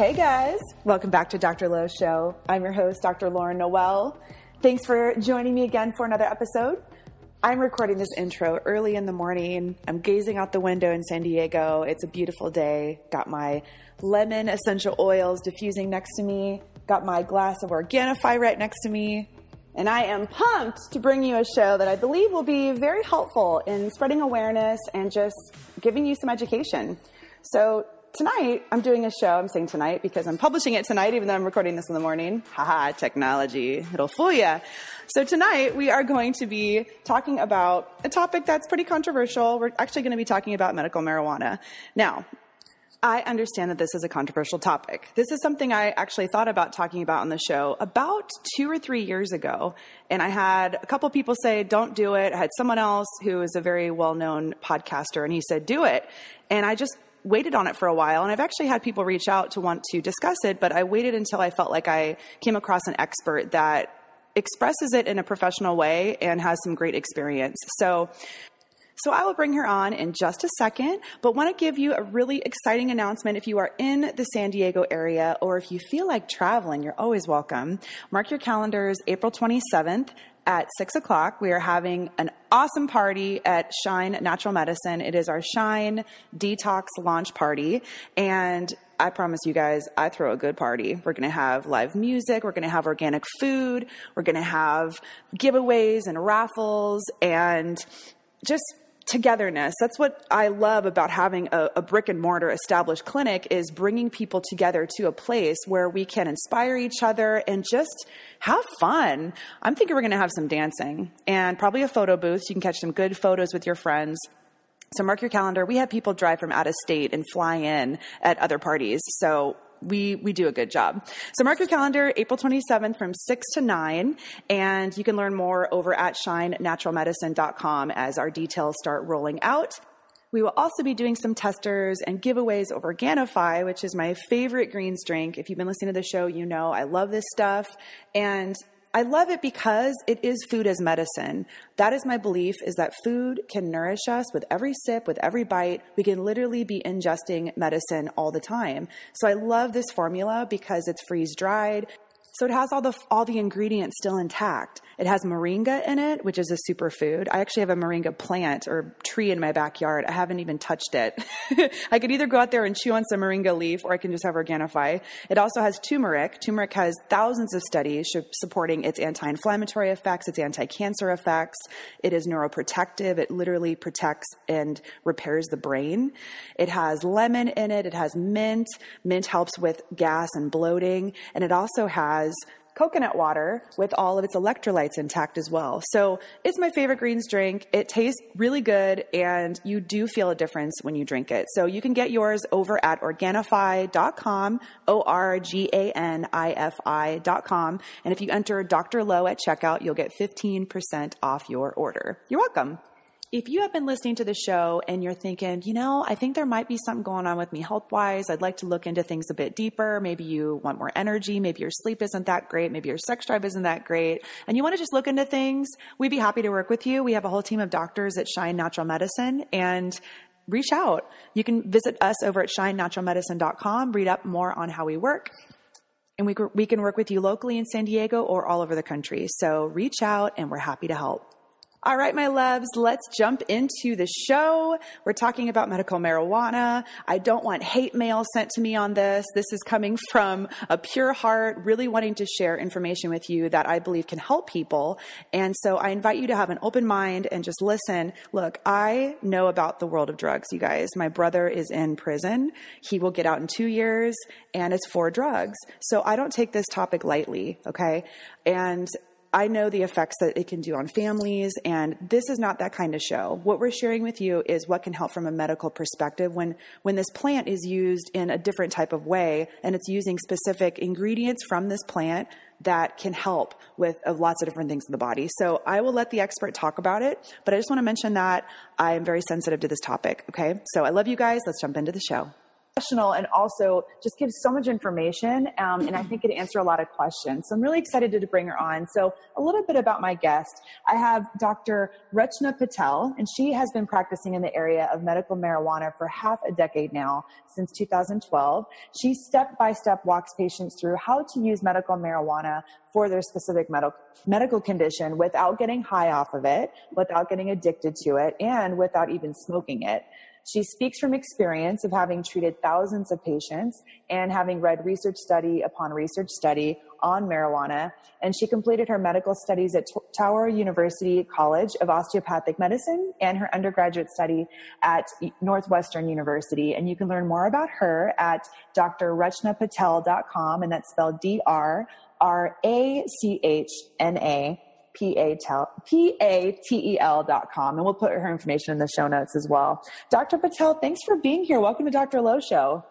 Hey guys, welcome back to Dr. Lowe's Show. I'm your host, Dr. Lauren Noel. Thanks for joining me again for another episode. I'm recording this intro early in the morning. I'm gazing out the window in San Diego. It's a beautiful day. Got my lemon essential oils diffusing next to me. Got my glass of Organifi right next to me. And I am pumped to bring you a show that I believe will be very helpful in spreading awareness and just giving you some education. So, tonight I'm doing a show. I'm saying tonight because I'm publishing it tonight, even though I'm recording this in the morning. Haha, technology. It'll fool you. So tonight we are going to be talking about a topic that's pretty controversial. We're actually going to be talking about medical marijuana. Now, I understand that this is a controversial topic. This is something I actually thought about talking about on the show about two or three years ago. And I had a couple people say, don't do it. I had someone else who is a very well known podcaster and he said, do it. And I just waited on it for a while and I've actually had people reach out to want to discuss it, but I waited until I felt like I came across an expert that expresses it in a professional way and has some great experience. So so I will bring her on in just a second, but want to give you a really exciting announcement. If you are in the San Diego area or if you feel like traveling, you're always welcome. Mark your calendars April 27th at six o'clock. We are having an awesome party at Shine Natural Medicine. It is our Shine Detox launch party. And I promise you guys, I throw a good party. We're going to have live music. We're going to have organic food. We're going to have giveaways and raffles and just togetherness. That's what I love about having a, a, brick and mortar established clinic is bringing people together to a place where we can inspire each other and just have fun. I'm thinking we're going to have some dancing and probably a photo booth. So you can catch some good photos with your friends. So mark your calendar. We have people drive from out of state and fly in at other parties. So we we do a good job. So mark your calendar, April 27th from 6 to 9, and you can learn more over at shinenaturalmedicine.com as our details start rolling out. We will also be doing some testers and giveaways of Organifi, which is my favorite greens drink. If you've been listening to the show, you know I love this stuff. And I love it because it is food as medicine. That is my belief is that food can nourish us with every sip, with every bite. We can literally be ingesting medicine all the time. So I love this formula because it's freeze dried. So it has all the all the ingredients still intact. It has moringa in it, which is a superfood. I actually have a moringa plant or tree in my backyard. I haven't even touched it. I could either go out there and chew on some moringa leaf or I can just have Organifi. It also has turmeric. Turmeric has thousands of studies supporting its anti-inflammatory effects, its anti-cancer effects. It is neuroprotective. It literally protects and repairs the brain. It has lemon in it. It has mint. Mint helps with gas and bloating. And it also has coconut water with all of its electrolytes intact as well. So it's my favorite greens drink. It tastes really good and you do feel a difference when you drink it. So you can get yours over at Organifi.com, O-R-G-A-N-I-F-I.com. And if you enter Dr. Low at checkout, you'll get 15% off your order. You're welcome if you have been listening to the show and you're thinking, you know, I think there might be something going on with me health wise, I'd like to look into things a bit deeper. Maybe you want more energy. Maybe your sleep isn't that great. Maybe your sex drive isn't that great. And you want to just look into things. We'd be happy to work with you. We have a whole team of doctors at Shine Natural Medicine and reach out. You can visit us over at shinenaturalmedicine.com, read up more on how we work. And we, we can work with you locally in San Diego or all over the country. So reach out and we're happy to help. All right, my loves, let's jump into the show. We're talking about medical marijuana. I don't want hate mail sent to me on this. This is coming from a pure heart, really wanting to share information with you that I believe can help people. And so I invite you to have an open mind and just listen. Look, I know about the world of drugs, you guys. My brother is in prison. He will get out in two years and it's for drugs. So I don't take this topic lightly, okay? And I know the effects that it can do on families, and this is not that kind of show. What we're sharing with you is what can help from a medical perspective when, when this plant is used in a different type of way, and it's using specific ingredients from this plant that can help with lots of different things in the body. So I will let the expert talk about it, but I just want to mention that I am very sensitive to this topic. Okay. So I love you guys. Let's jump into the show professional and also just gives so much information. Um, and I think it answer a lot of questions. So I'm really excited to bring her on. So a little bit about my guest. I have Dr. Rachna Patel, and she has been practicing in the area of medical marijuana for half a decade now, since 2012. She step by step walks patients through how to use medical marijuana for their specific medical medical condition without getting high off of it, without getting addicted to it, and without even smoking it. She speaks from experience of having treated thousands of patients and having read research study upon research study on marijuana. And she completed her medical studies at Touro University College of Osteopathic Medicine and her undergraduate study at Northwestern University. And you can learn more about her at drrachnapatel.com, and that's spelled D R R A C H N A P-A-T-E-L dot com. And we'll put her information in the show notes as well. Dr. Patel, thanks for being here. Welcome to Dr. Low Show.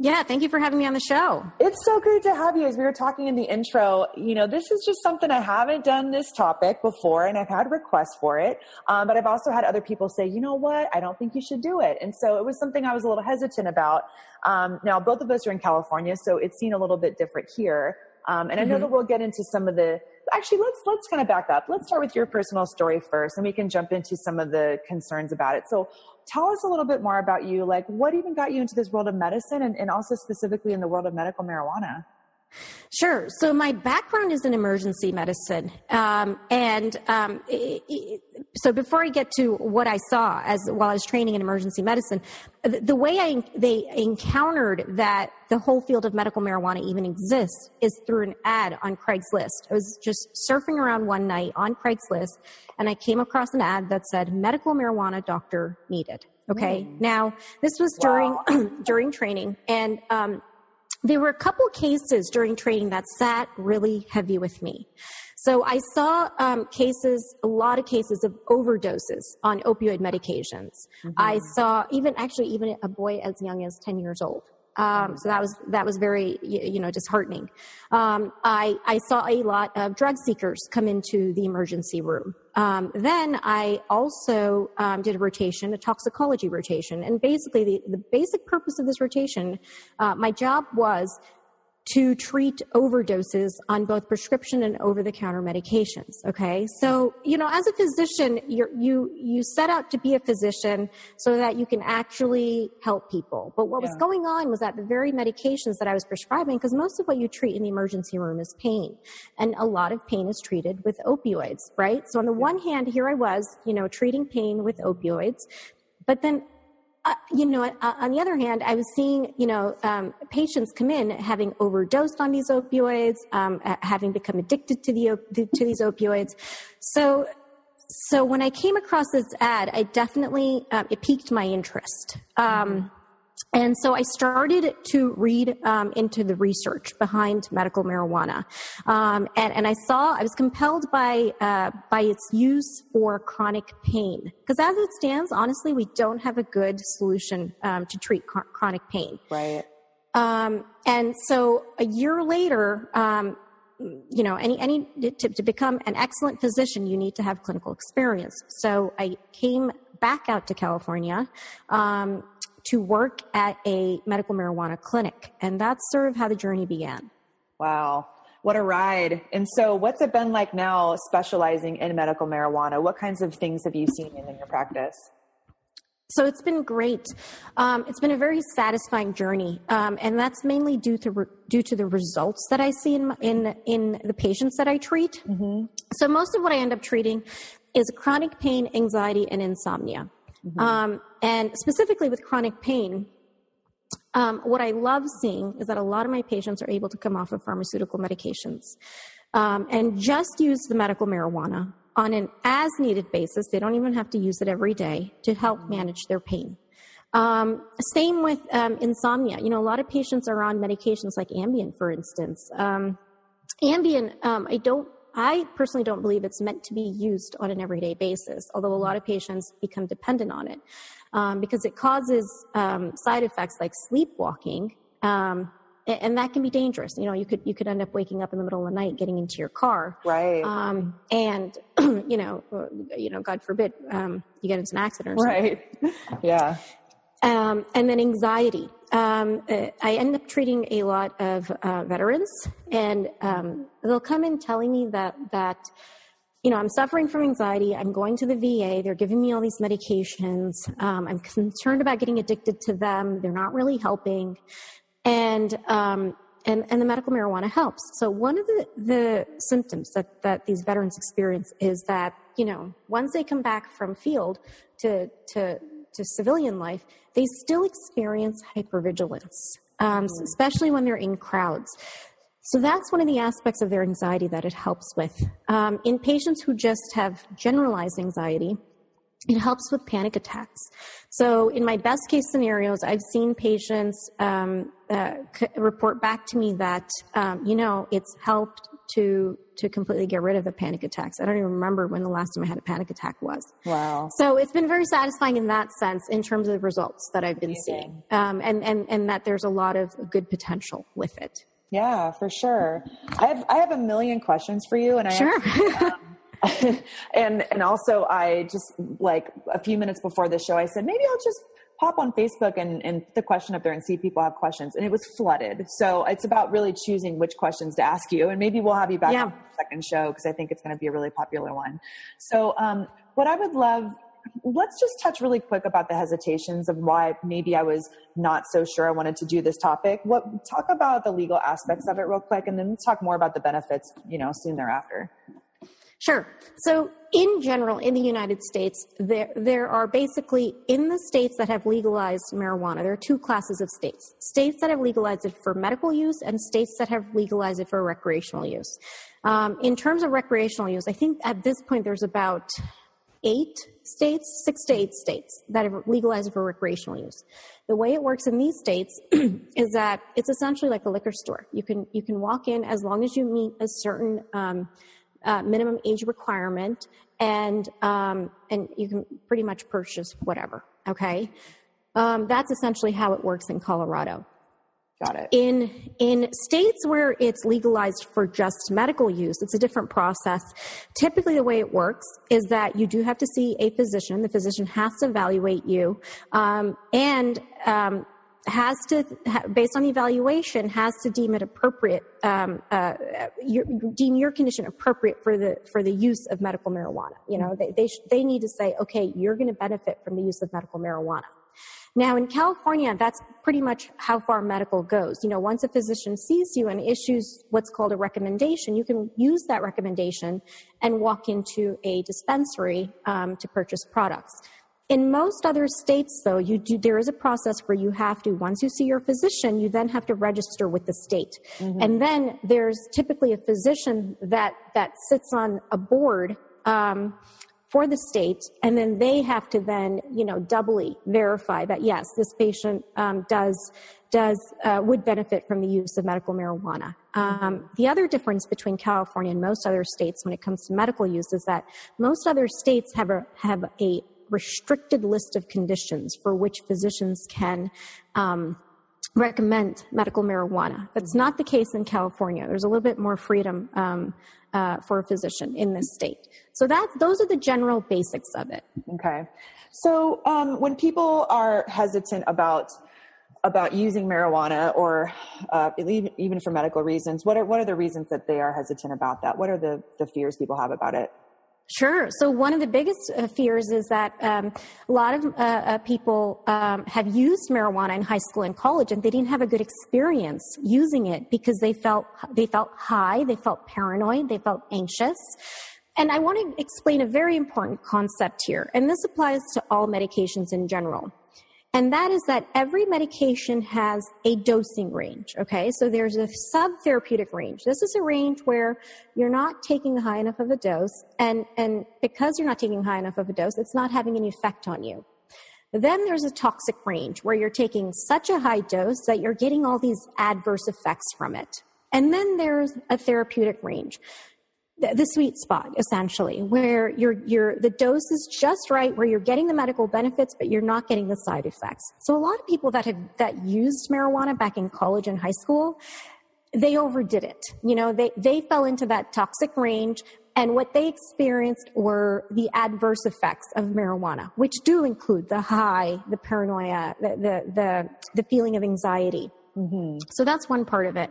Yeah, thank you for having me on the show. It's so great to have you. As we were talking in the intro, you know, this is just something I haven't done this topic before, and I've had requests for it. Um, but I've also had other people say, you know what, I don't think you should do it. And so it was something I was a little hesitant about. Um, now, both of us are in California, so it's seen a little bit different here. Um, and I know mm-hmm. that we'll get into some of the actually let's let's kind of back up. Let's start with your personal story first, and we can jump into some of the concerns about it. So tell us a little bit more about you. Like what even got you into this world of medicine and, and also specifically in the world of medical marijuana? Sure. So my background is in emergency medicine, um, and um, it, it, so before I get to what I saw as while I was training in emergency medicine, the, the way I they encountered that the whole field of medical marijuana even exists is through an ad on Craigslist. I was just surfing around one night on Craigslist, and I came across an ad that said "medical marijuana doctor needed." Okay. Mm. Now this was during wow. during training, and um, there were a couple cases during training that sat really heavy with me. So I saw um, cases, a lot of cases of overdoses on opioid medications. Mm-hmm. I saw even actually even a boy as young as 10 years old um, so that was that was very you know disheartening. Um, I I saw a lot of drug seekers come into the emergency room. Um, then I also um, did a rotation, a toxicology rotation, and basically the the basic purpose of this rotation, uh, my job was to treat overdoses on both prescription and over-the-counter medications. Okay, so you know, as a physician, you you you set out to be a physician so that you can actually help people. But what yeah. was going on was that the very medications that I was prescribing, because most of what you treat in the emergency room is pain, and a lot of pain is treated with opioids, right? So on the yeah. one hand, here I was, you know, treating pain with opioids, but then uh, you know, uh, on the other hand, I was seeing, you know, um, patients come in having overdosed on these opioids, um, having become addicted to the to these opioids. So, so when I came across this ad, I definitely uh, it piqued my interest. Um, mm-hmm. And so I started to read um, into the research behind medical marijuana, um, and, and, I saw I was compelled by uh, by its use for chronic pain because as it stands, honestly, we don't have a good solution um, to treat chronic pain. Right. Um, and so a year later, um, you know, any any to, to become an excellent physician, you need to have clinical experience. So I came back out to California um, to work at a medical marijuana clinic. And that's sort of how the journey began. Wow. What a ride. And so, what's it been like now specializing in medical marijuana? What kinds of things have you seen in your practice? So it's been great. Um, it's been a very satisfying journey, um, and that's mainly due to re- due to the results that I see in in in the patients that I treat. Mm-hmm. So most of what I end up treating is chronic pain, anxiety, and insomnia. Mm-hmm. Um, and specifically with chronic pain, um, what I love seeing is that a lot of my patients are able to come off of pharmaceutical medications um, and just use the medical marijuana on an as needed basis. They don't even have to use it every day to help manage their pain. Um, same with um, insomnia. You know, a lot of patients are on medications like Ambien, for instance. Um, Ambien, um, I don't I personally don't believe it's meant to be used on an everyday basis, although a lot of patients become dependent on it um, because it causes um, side effects like sleepwalking. Um, and that can be dangerous. You know, you could you could end up waking up in the middle of the night, getting into your car, right? Um, and you know, uh, you know, God forbid, um, you get into an accident, right? Yeah. Um, and then anxiety. Um, uh, I end up treating a lot of uh, veterans, and um, they'll come in telling me that that you know I'm suffering from anxiety. I'm going to the VA. They're giving me all these medications. Um, I'm concerned about getting addicted to them. They're not really helping, and um, and, and the medical marijuana helps. So one of the, the symptoms that, that these veterans experience is that, you know, once they come back from field to, to to civilian life, they still experience hypervigilance, um, mm. especially when they're in crowds. So that's one of the aspects of their anxiety that it helps with. Um, in patients who just have generalized anxiety, it helps with panic attacks. So, in my best case scenarios, I've seen patients um, uh, report back to me that, um, you know, it's helped to to completely get rid of the panic attacks. I don't even remember when the last time I had a panic attack was. Wow! So it's been very satisfying in that sense, in terms of the results that I've been Amazing. seeing, um, and and and that there's a lot of good potential with it. Yeah, for sure. I have I have a million questions for you, and I sure. Um, and and also I just like a few minutes before the show, I said maybe I'll just pop on Facebook and, and put the question up there and see if people have questions. And it was flooded. So it's about really choosing which questions to ask you. And maybe we'll have you back yeah. on the second show because I think it's going to be a really popular one. So um, what I would love, let's just touch really quick about the hesitations of why maybe I was not so sure I wanted to do this topic. What talk about the legal aspects of it real quick, and then let's talk more about the benefits, you know, soon thereafter. Sure. So, in general, in the United States, there, there are basically, in the states that have legalized marijuana, there are two classes of states states that have legalized it for medical use and states that have legalized it for recreational use. Um, in terms of recreational use, I think at this point there's about eight states, six to eight states that have legalized it for recreational use. The way it works in these states is that it's essentially like a liquor store. You can you can walk in as long as you meet a certain um, uh, minimum age requirement, and um, and you can pretty much purchase whatever. Okay, um, that's essentially how it works in Colorado. Got it. In in states where it's legalized for just medical use, it's a different process. Typically, the way it works is that you do have to see a physician. The physician has to evaluate you, um, and um, has to, based on the evaluation, has to deem it appropriate, um, uh, your, deem your condition appropriate for the for the use of medical marijuana. You know, they they, sh- they need to say, okay, you're going to benefit from the use of medical marijuana. Now, in California, that's pretty much how far medical goes. You know, once a physician sees you and issues what's called a recommendation, you can use that recommendation and walk into a dispensary um, to purchase products. In most other states, though, you do, there is a process where you have to, once you see your physician, you then have to register with the state. Mm-hmm. And then there's typically a physician that, that sits on a board, um, for the state, and then they have to then, you know, doubly verify that yes, this patient um, does does uh, would benefit from the use of medical marijuana. Um, the other difference between California and most other states when it comes to medical use is that most other states have a have a restricted list of conditions for which physicians can um, recommend medical marijuana. That's not the case in California. There's a little bit more freedom um, uh, for a physician in this state. So that those are the general basics of it. Okay. So um, when people are hesitant about about using marijuana or uh, even for medical reasons, what are what are the reasons that they are hesitant about that? What are the the fears people have about it? Sure. So one of the biggest uh, fears is that um, a lot of uh, uh, people um, have used marijuana in high school and college, and they didn't have a good experience using it because they felt they felt high, they felt paranoid, they felt anxious, and I want to explain a very important concept here, and this applies to all medications in general. And that is that every medication has a dosing range. Okay. So there's a subtherapeutic range. This is a range where you're not taking high enough of a dose. And, and because you're not taking high enough of a dose, it's not having any effect on you. Then there's a toxic range where you're taking such a high dose that you're getting all these adverse effects from it. And then there's a therapeutic range the sweet spot essentially where you're, you're the dose is just right where you're getting the medical benefits but you're not getting the side effects. So a lot of people that have that used marijuana back in college and high school they overdid it. You know they they fell into that toxic range and what they experienced were the adverse effects of marijuana which do include the high the paranoia the the the, the feeling of anxiety. Mm-hmm. so that's one part of it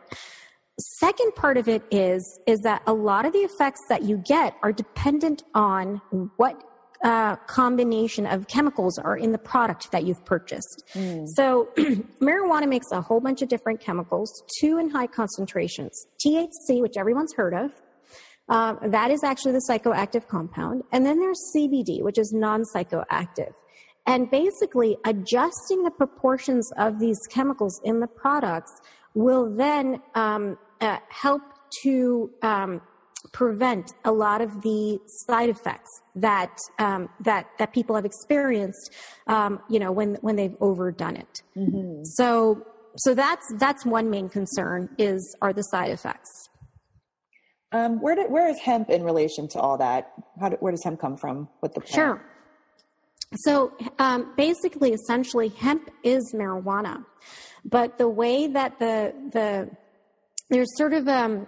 Second part of it is is that a lot of the effects that you get are dependent on what uh, combination of chemicals are in the product that you've purchased. Mm. So, marijuana makes a whole bunch of different chemicals, two in high concentrations. THC, which everyone's heard of, uh, that is actually the psychoactive compound. And then there's CBD, which is non psychoactive. And basically, adjusting the proportions of these chemicals in the products will then um, uh, help to um, prevent a lot of the side effects that um, that that people have experienced, um, you know, when when they've overdone it. Mm-hmm. So so that's that's one main concern is are the side effects. Um, where do, where is hemp in relation to all that? How do, where does hemp come from? With the plant? sure. So um, basically, essentially, hemp is marijuana, but the way that the the there's sort of um,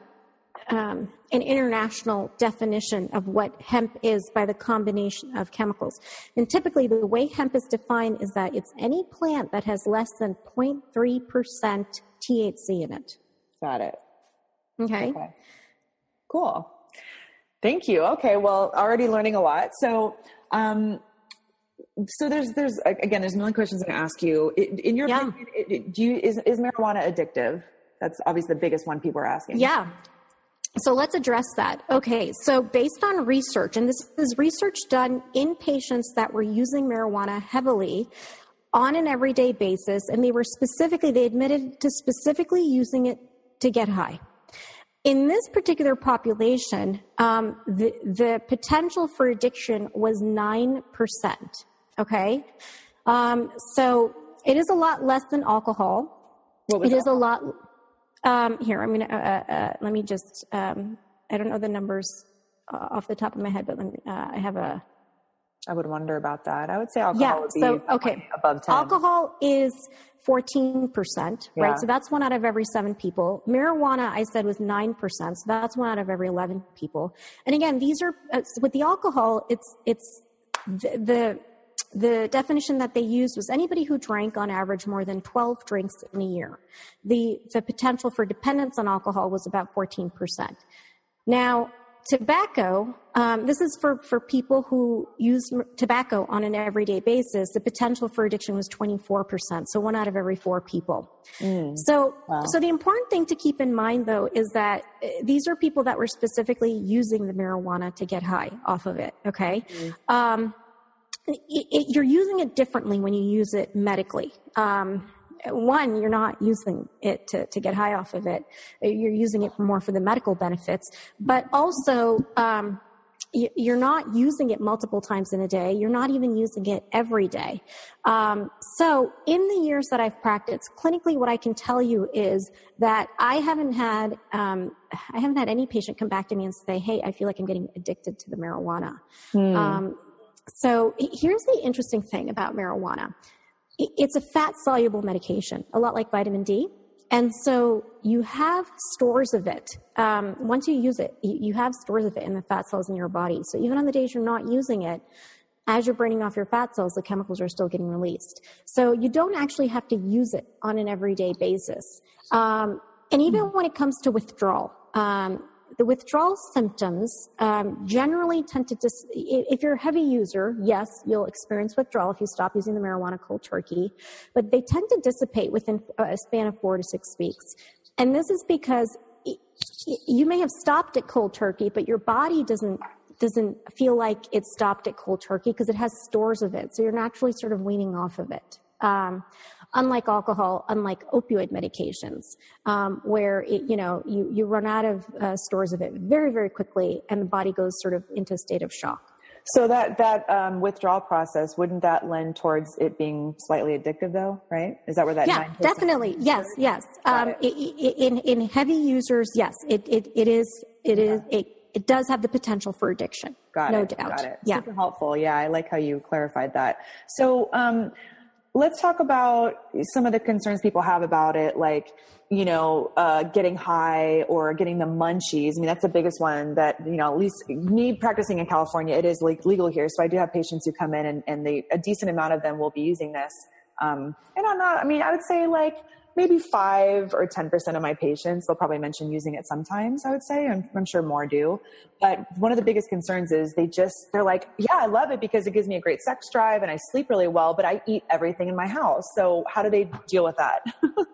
um, an international definition of what hemp is by the combination of chemicals. And typically, the way hemp is defined is that it's any plant that has less than 0.3% THC in it. Got it. Okay. okay. Cool. Thank you. Okay. Well, already learning a lot. So, um, so there's there's again there's a million questions I'm going to ask you. In your yeah. opinion, do you is is marijuana addictive? That's obviously the biggest one people are asking. Yeah. So let's address that. Okay, so based on research, and this is research done in patients that were using marijuana heavily on an everyday basis, and they were specifically, they admitted to specifically using it to get high. In this particular population, um, the, the potential for addiction was 9%. Okay? Um, so it is a lot less than alcohol. It is a lot um, here, I'm going to, uh, uh, uh, let me just, um, I don't know the numbers uh, off the top of my head, but me, uh, I have a. I would wonder about that. I would say alcohol yeah, would be so, okay. above 10. Alcohol is 14%, yeah. right? So that's one out of every seven people. Marijuana, I said, was 9%. So that's one out of every 11 people. And again, these are, uh, with the alcohol, it's, it's the, the the definition that they used was anybody who drank on average more than 12 drinks in a year. The, the potential for dependence on alcohol was about 14%. Now, tobacco, um, this is for, for people who use tobacco on an everyday basis, the potential for addiction was 24%. So one out of every four people. Mm. So, wow. so the important thing to keep in mind though is that uh, these are people that were specifically using the marijuana to get high off of it. Okay. Mm. Um, it, it, you're using it differently when you use it medically. Um, one, you're not using it to, to get high off of it. You're using it for more for the medical benefits, but also, um, you're not using it multiple times in a day. You're not even using it every day. Um, so, in the years that I've practiced clinically, what I can tell you is that I haven't had um, I haven't had any patient come back to me and say, "Hey, I feel like I'm getting addicted to the marijuana." Hmm. Um, so here's the interesting thing about marijuana. It's a fat soluble medication, a lot like vitamin D. And so you have stores of it. Um, once you use it, you have stores of it in the fat cells in your body. So even on the days you're not using it, as you're burning off your fat cells, the chemicals are still getting released. So you don't actually have to use it on an everyday basis. Um, and even when it comes to withdrawal, um, the withdrawal symptoms um, generally tend to dis- if you're a heavy user yes you'll experience withdrawal if you stop using the marijuana cold turkey but they tend to dissipate within a span of four to six weeks and this is because you may have stopped at cold turkey but your body doesn't doesn't feel like it stopped at cold turkey because it has stores of it. So you're naturally sort of weaning off of it. Um, unlike alcohol, unlike opioid medications, um, where it, you know you you run out of uh, stores of it very very quickly, and the body goes sort of into a state of shock. So that that um, withdrawal process wouldn't that lend towards it being slightly addictive, though? Right? Is that where that? Yeah, definitely. Yes, yes. Um, in in heavy users, yes, it it, it is it is it, it does have the potential for addiction. Got no it. doubt. Got it. Yeah. Super helpful. Yeah, I like how you clarified that. So um, let's talk about some of the concerns people have about it, like you know, uh, getting high or getting the munchies. I mean, that's the biggest one that, you know, at least me practicing in California, it is like legal here. So I do have patients who come in and, and they, a decent amount of them will be using this. Um, and I'm not, I mean, I would say like maybe five or 10% of my patients, they'll probably mention using it sometimes, I would say. I'm, I'm sure more do. But one of the biggest concerns is they just, they're like, yeah, I love it because it gives me a great sex drive and I sleep really well, but I eat everything in my house. So how do they deal with that?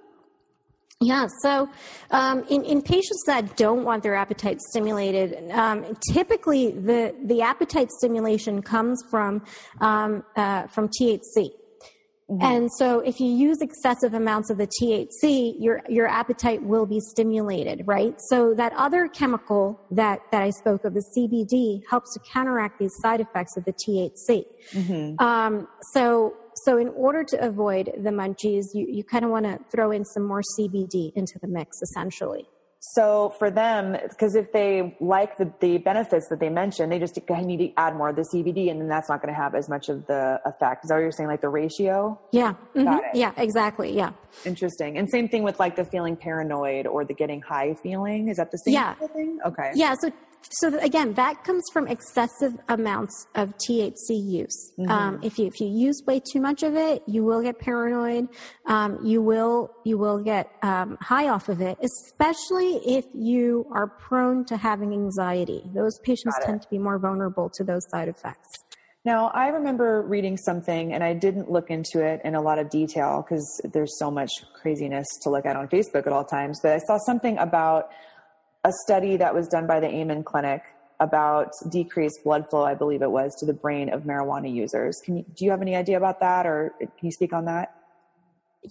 Yeah, so um, in, in patients that don't want their appetite stimulated, um, typically the, the appetite stimulation comes from, um, uh, from THC. Mm-hmm. And so if you use excessive amounts of the THC, your, your appetite will be stimulated, right? So that other chemical that, that I spoke of, the CBD, helps to counteract these side effects of the THC. Mm-hmm. Um, so so in order to avoid the munchies, you, you kind of want to throw in some more CBD into the mix, essentially. So for them, because if they like the, the benefits that they mentioned, they just need to add more of the CBD, and then that's not going to have as much of the effect. Is that what you're saying, like the ratio? Yeah. Mm-hmm. Yeah, exactly. Yeah. Interesting. And same thing with like the feeling paranoid or the getting high feeling. Is that the same yeah. thing? Okay. Yeah. So so again, that comes from excessive amounts of THC use. Mm-hmm. Um, if you if you use way too much of it, you will get paranoid. Um, you will you will get um, high off of it, especially if you are prone to having anxiety. Those patients tend to be more vulnerable to those side effects. Now, I remember reading something, and I didn't look into it in a lot of detail because there's so much craziness to look at on Facebook at all times. But I saw something about a study that was done by the Amen Clinic about decreased blood flow, I believe it was, to the brain of marijuana users. Can you, do you have any idea about that, or can you speak on that?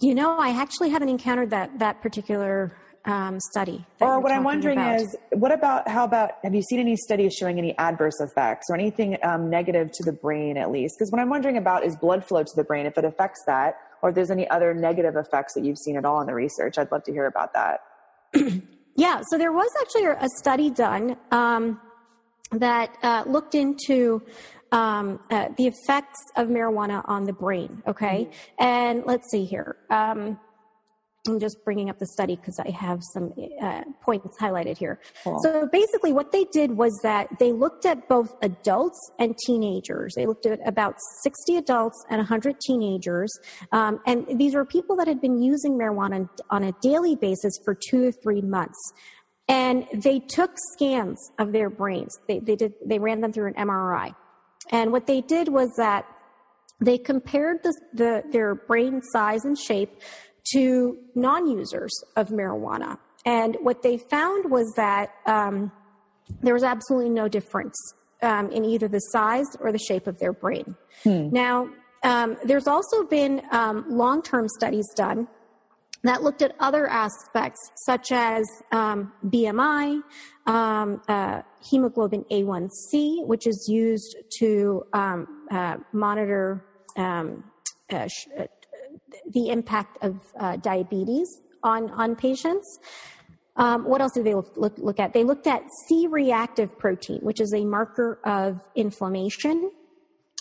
You know, I actually haven't encountered that that particular um, study. Or what I'm wondering about. is, what about how about have you seen any studies showing any adverse effects or anything um, negative to the brain at least? Because what I'm wondering about is blood flow to the brain, if it affects that, or if there's any other negative effects that you've seen at all in the research. I'd love to hear about that. Yeah, so there was actually a study done um, that uh, looked into um, uh, the effects of marijuana on the brain. Okay, mm-hmm. and let's see here. Um, I'm just bringing up the study because I have some uh, points highlighted here. Cool. So basically, what they did was that they looked at both adults and teenagers. They looked at about 60 adults and 100 teenagers. Um, and these were people that had been using marijuana on a daily basis for two or three months. And they took scans of their brains. They, they, did, they ran them through an MRI. And what they did was that they compared the, the, their brain size and shape to non-users of marijuana. And what they found was that um, there was absolutely no difference um, in either the size or the shape of their brain. Hmm. Now, um, there's also been um, long-term studies done that looked at other aspects such as um, BMI, um, uh, hemoglobin A1C, which is used to uh, monitor uh, sh- uh, the impact of uh, diabetes on, on patients. Um, what else did they look, look, look, at? They looked at C reactive protein, which is a marker of inflammation.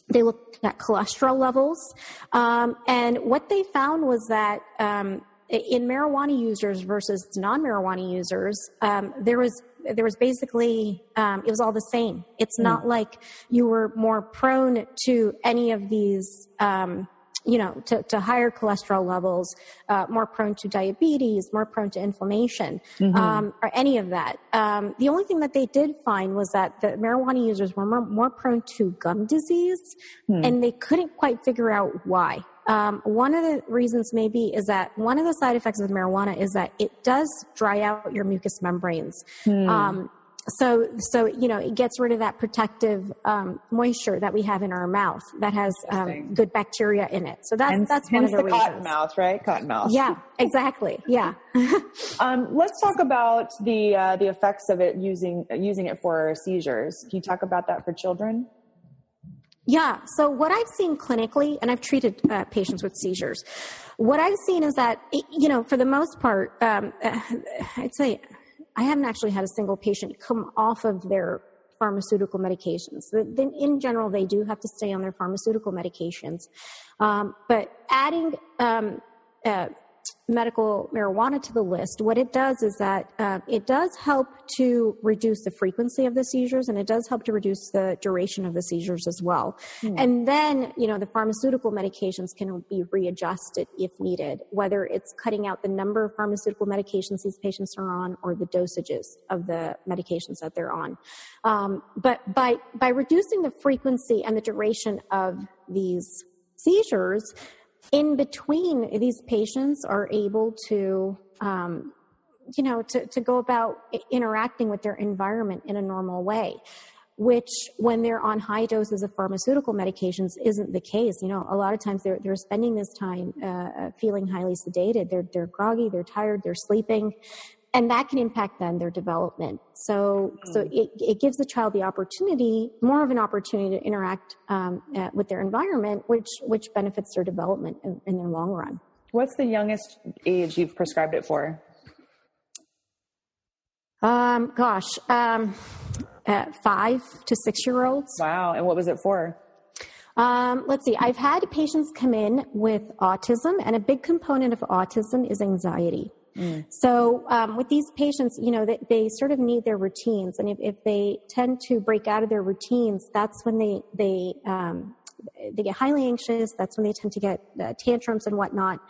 They looked at cholesterol levels. Um, and what they found was that um, in marijuana users versus non marijuana users, um, there was there was basically um, it was all the same. It's mm. not like you were more prone to any of these um, you know, to, to higher cholesterol levels, uh, more prone to diabetes, more prone to inflammation, mm-hmm. um, or any of that. Um, the only thing that they did find was that the marijuana users were more, more prone to gum disease, mm. and they couldn't quite figure out why. Um, one of the reasons maybe is that one of the side effects of marijuana is that it does dry out your mucous membranes. Mm. So, so you know, it gets rid of that protective um, moisture that we have in our mouth that has um, good bacteria in it. So that's Hence, that's one of the, the reasons. cotton mouth, right? Cotton mouth. Yeah, exactly. Yeah. Um, let's talk about the uh, the effects of it using using it for seizures. Can you talk about that for children? Yeah. So what I've seen clinically, and I've treated uh, patients with seizures, what I've seen is that you know, for the most part, um, I'd say I haven't actually had a single patient come off of their pharmaceutical medications. Then, In general, they do have to stay on their pharmaceutical medications, um, but adding um, uh, medical marijuana to the list, what it does is that uh, it does help to reduce the frequency of the seizures and it does help to reduce the duration of the seizures as well. Mm. And then, you know, the pharmaceutical medications can be readjusted if needed, whether it's cutting out the number of pharmaceutical medications these patients are on or the dosages of the medications that they're on. Um, but by, by reducing the frequency and the duration of these seizures, in between, these patients are able to, um, you know, to, to go about interacting with their environment in a normal way, which when they're on high doses of pharmaceutical medications isn't the case. You know, a lot of times they're, they're spending this time uh, feeling highly sedated. They're, they're groggy, they're tired, they're sleeping and that can impact then their development. So, mm. so it, it gives the child the opportunity, more of an opportunity to interact um, uh, with their environment, which which benefits their development in, in the long run. What's the youngest age you've prescribed it for? Um, gosh, um, uh, five to six year olds. Wow. And what was it for? Um, let's see. I've had patients come in with autism, and a big component of autism is anxiety. Mm. So um, with these patients, you know, they, they, sort of need their routines, and if, if, they tend to break out of their routines, that's when they they um, they get highly anxious. That's when they tend to get uh, tantrums and whatnot.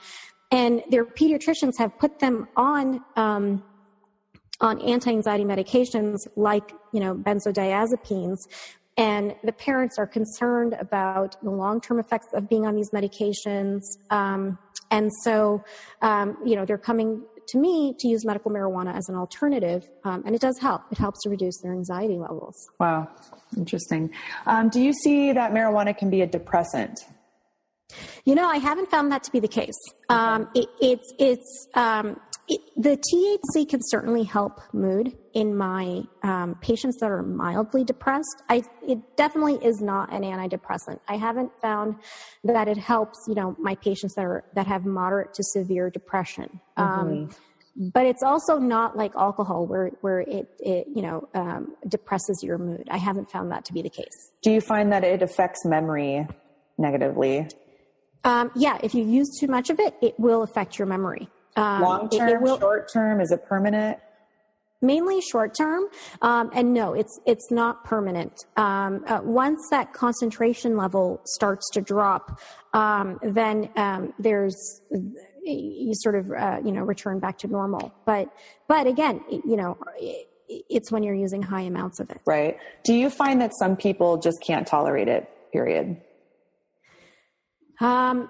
And their pediatricians have put them on um, on anti-anxiety medications like you know benzodiazepines, and the parents are concerned about the long-term effects of being on these medications. Um, and so, um, you know, they're coming to me to use medical marijuana as an alternative, um, and it does help. It helps to reduce their anxiety levels. Wow, interesting. Um, do you see that marijuana can be a depressant? You know, I haven't found that to be the case. Um, it, it's it's um, it, the THC can certainly help mood in my um, patients that are mildly depressed. I, it definitely is not an antidepressant. I haven't found that it helps, you know, my patients that are that have moderate to severe depression. Um, mm-hmm. Um, but it's also not like alcohol, where where it, it you know um, depresses your mood. I haven't found that to be the case. Do you find that it affects memory negatively? Um, yeah, if you use too much of it, it will affect your memory. Um, Long term, short term, is it permanent? Mainly short term, um, and no, it's it's not permanent. Um, uh, once that concentration level starts to drop, um, then um, there's you sort of uh, you know return back to normal. But but again, you know. it's when you're using high amounts of it. Right. Do you find that some people just can't tolerate it? Period. Um,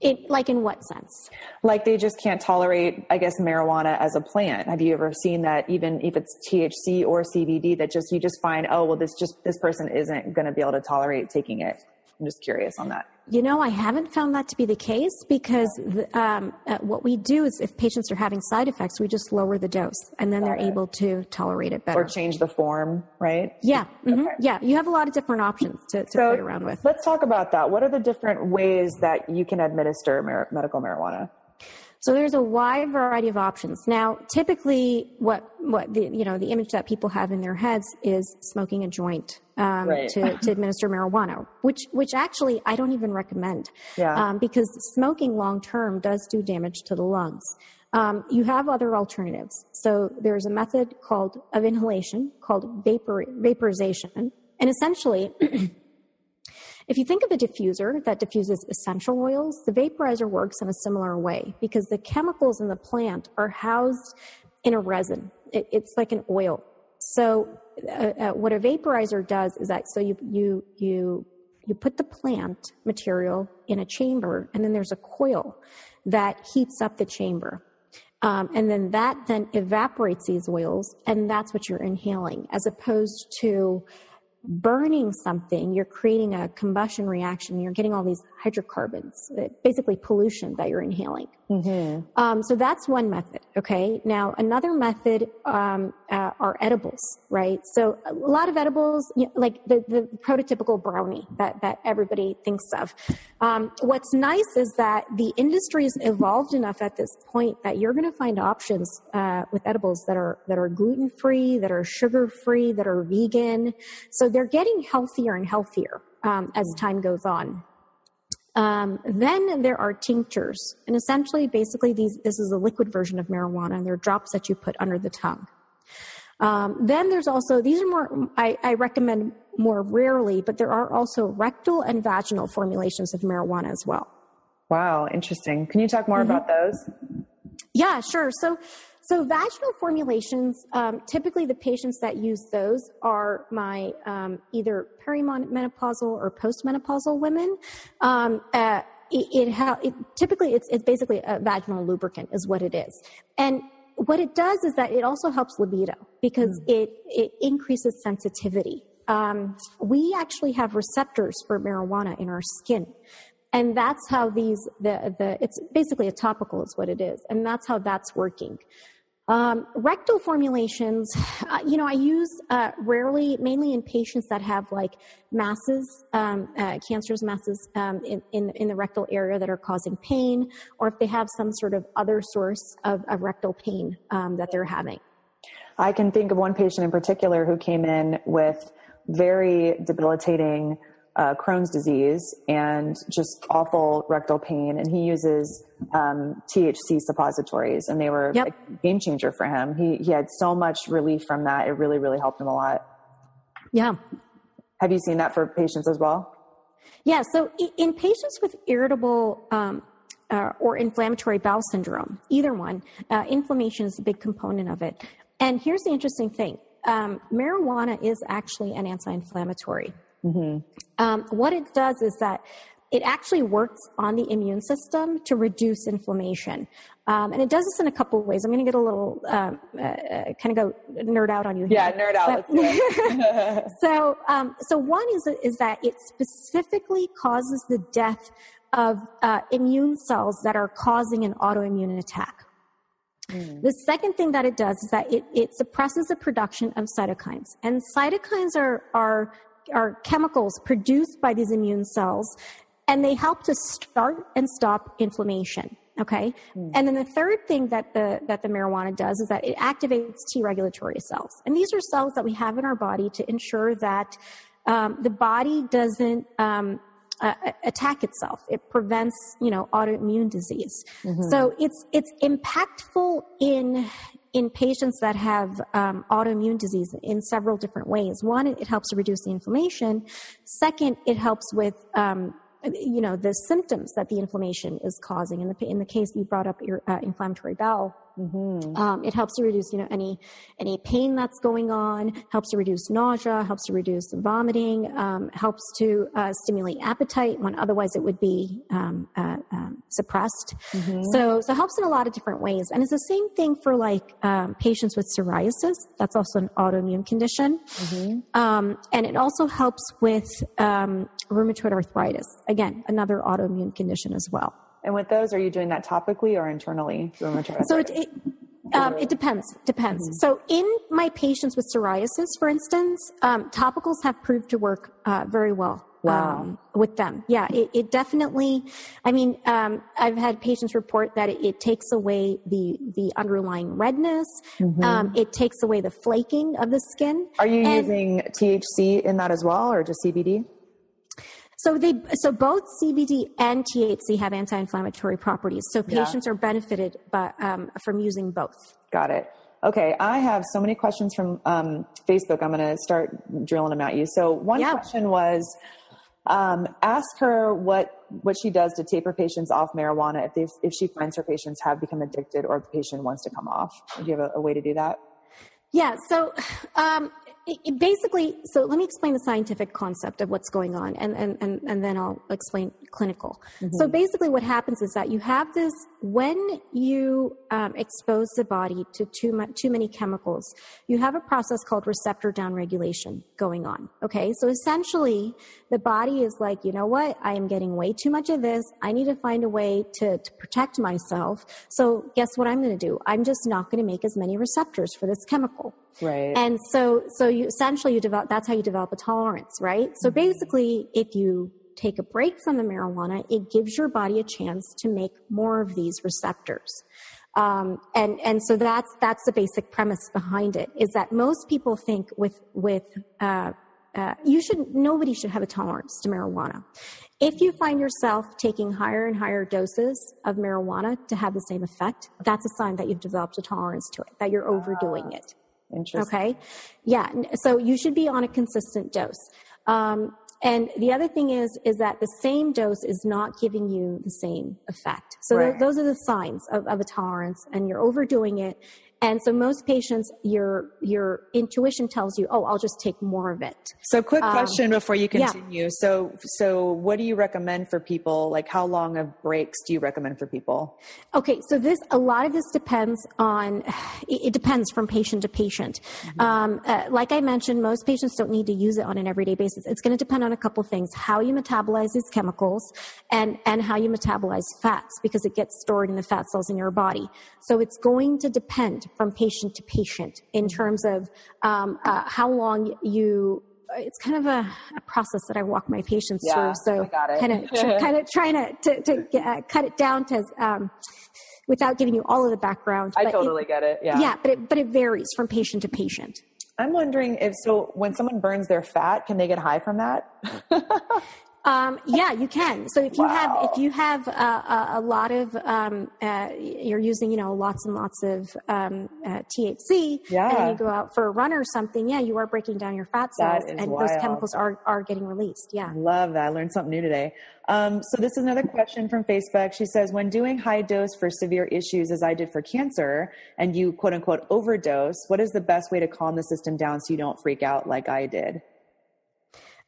it like in what sense? Like they just can't tolerate, I guess, marijuana as a plant. Have you ever seen that? Even if it's THC or CBD, that just you just find, oh well, this just this person isn't going to be able to tolerate taking it. I'm just curious on that. You know, I haven't found that to be the case because um, uh, what we do is if patients are having side effects, we just lower the dose and then Got they're it. able to tolerate it better. Or change the form, right? Yeah. Mm-hmm. Okay. Yeah. You have a lot of different options to, to so play around with. Let's talk about that. What are the different ways that you can administer medical marijuana? So there's a wide variety of options. Now, typically, what what the you know the image that people have in their heads is smoking a joint um, right. to to administer marijuana, which which actually I don't even recommend, yeah. um, because smoking long term does do damage to the lungs. Um, you have other alternatives. So there's a method called of inhalation called vapor vaporization, and essentially. If you think of a diffuser that diffuses essential oils, the vaporizer works in a similar way because the chemicals in the plant are housed in a resin. It, it's like an oil. So uh, uh, what a vaporizer does is that so you you you you put the plant material in a chamber and then there's a coil that heats up the chamber Um, and then that then evaporates these oils, and that's what you're inhaling, as opposed to burning something, you're creating a combustion reaction. You're getting all these hydrocarbons, uh, basically pollution that you're inhaling. Mm-hmm. Um, so that's one method. Okay. Now another method um, uh, are edibles, right? So a lot of edibles, you know, like the, the prototypical brownie that that everybody thinks of. Um, what's nice is that the industry is evolved enough at this point that you're going to find options uh, with edibles that are that are gluten free, that are sugar free, that are vegan. So they're getting healthier and healthier um, as time goes on. Um, then there are tinctures, and essentially, basically, these this is a liquid version of marijuana, and they're drops that you put under the tongue. Um, then there's also these are more I, I, recommend more rarely, but there are also rectal and vaginal formulations of marijuana as well. Wow, interesting. Can you talk more mm-hmm. about those? Yeah, sure. So so vaginal formulations, um, typically the patients that use those are my um, either perimenopausal or postmenopausal women. Um, uh, it, it, ha- it, typically it's, it's basically a vaginal lubricant is what it is, and what it does is that it also helps libido because mm. it it increases sensitivity. Um, we actually have receptors for marijuana in our skin and that's how these the the it's basically a topical is what it is and that's how that's working um, rectal formulations, uh, you know, I use uh, rarely, mainly in patients that have like masses, um, uh, cancerous masses um, in, in, in, the rectal area that are causing pain, or if they have some sort of other source of, of rectal pain um, that they're having. I can think of one patient in particular who came in with very debilitating uh, Crohn's disease and just awful rectal pain. And he uses um, THC suppositories, and they were yep. a game changer for him. He he had so much relief from that. It really really helped him a lot. Yeah. Have you seen that for patients as well? Yeah. So in patients with irritable um, uh, or inflammatory bowel syndrome, either one, uh, inflammation is a big component of it. And here's the interesting thing: um, marijuana is actually an anti-inflammatory. Mm-hmm. Um, what it does is that it actually works on the immune system to reduce inflammation. Um, and it does this in a couple of ways. I'm going to get a little um, uh, uh, kind of go nerd out on you. Here. Yeah, nerd out. But, so, um, so one is is that it specifically causes the death of uh, immune cells that are causing an autoimmune attack. Mm. The second thing that it does is that it, it suppresses the production of cytokines. And cytokines are, are are chemicals produced by these immune cells, and they help to start and stop inflammation. Okay, mm. and then the third thing that the that the marijuana does is that it activates T regulatory cells, and these are cells that we have in our body to ensure that um, the body doesn't um, uh, attack itself. It prevents, you know, autoimmune disease. Mm-hmm. So it's it's impactful in in patients that have um, autoimmune disease in several different ways. One, it helps to reduce the inflammation. Second, it helps with um, you know the symptoms that the inflammation is causing. In the in the case you brought up your uh, inflammatory bowel Mm-hmm. Um, it helps to reduce, you know, any any pain that's going on. Helps to reduce nausea. Helps to reduce vomiting. Um, helps to uh, stimulate appetite when otherwise it would be um, uh, um, suppressed. Mm-hmm. So, so it helps in a lot of different ways. And it's the same thing for like um, patients with psoriasis. That's also an autoimmune condition. Mm-hmm. Um, and it also helps with rheumatoid arthritis. Again, another autoimmune condition as well. And with those, are you doing that topically or internally? So it, it, um, it depends. Depends. Mm-hmm. So in my patients with psoriasis, for instance, um, topicals have proved to work uh, very well. Wow. Um, with them. Yeah, it, it definitely, I mean, um, I've had patients report that it, it, takes away the, the underlying redness. Mm-hmm. Um, it takes away the flaking of the skin. Are you and, using THC in that as well or just CBD? So they so both CBD and THC have anti-inflammatory properties. So patients yeah. are benefited by, um, from using both. Got it. Okay, I have so many questions from um, Facebook. I'm going to start drilling them at you. So one yeah. question was, um, ask her what what she does to taper patients off marijuana if they if she finds her patients have become addicted or the patient wants to come off. Do you have a, a way to do that? Yeah. So um, it, it basically, so let me explain the scientific concept of what's going on, and and and, and then I'll explain clinical. Mm-hmm. So basically, what happens is that you have this when you um, expose the body to too much too many chemicals, you have a process called receptor downregulation going on. Okay, so essentially, the body is like, you know what, I am getting way too much of this. I need to find a way to to protect myself. So guess what I'm going to do? I'm just not going to make as many receptors for this chemical. Right. And so, so you essentially you develop. That's how you develop a tolerance, right? So basically, if you take a break from the marijuana, it gives your body a chance to make more of these receptors. Um, and and so that's that's the basic premise behind it. Is that most people think with with uh, uh, you should nobody should have a tolerance to marijuana. If you find yourself taking higher and higher doses of marijuana to have the same effect, that's a sign that you've developed a tolerance to it, that you're overdoing it. Interesting. Okay. Yeah. So you should be on a consistent dose. Um, and the other thing is, is that the same dose is not giving you the same effect. So th- those are the signs of, of a tolerance and you're overdoing it. And so most patients, your, your intuition tells you, oh, I'll just take more of it. So, quick question before you Um, yeah. continue. So, so what do you recommend for people? Like, how long of breaks do you recommend for people? Okay, so this a lot of this depends on it, depends from patient to patient. Um, uh, like I mentioned, most patients don't need to use it on an everyday basis. It's going to depend on a couple things: how you metabolize these chemicals, and and how you metabolize fats because it gets stored in the fat cells in your body. So it's going to depend from patient to patient in terms of um, uh, how long you. It's kind of a, a process that I walk my patients Yeah, through. So I got it. kind of tr- kind of trying to to, to get, uh, cut it down to um, without giving you all of the background. I totally it, get it. Yeah. yeah, but it but it varies from patient to patient. I'm wondering if so when someone burns their fat, can they get high from that? Um, yeah, you can. So if you have if you have uh, a, a lot of um, uh, you're using you know lots and lots of um, uh, THC, and Yeah. then you go out for a run or something, yeah, you are breaking down your fat cells, and wild. those chemicals are are getting released. Yeah. Love that. I learned something new today. Um, so this is another question from Facebook. She says, when doing high dose for severe issues, as I did for cancer, and you quote unquote overdose, what is the best way to calm the system down so you don't freak out like I did?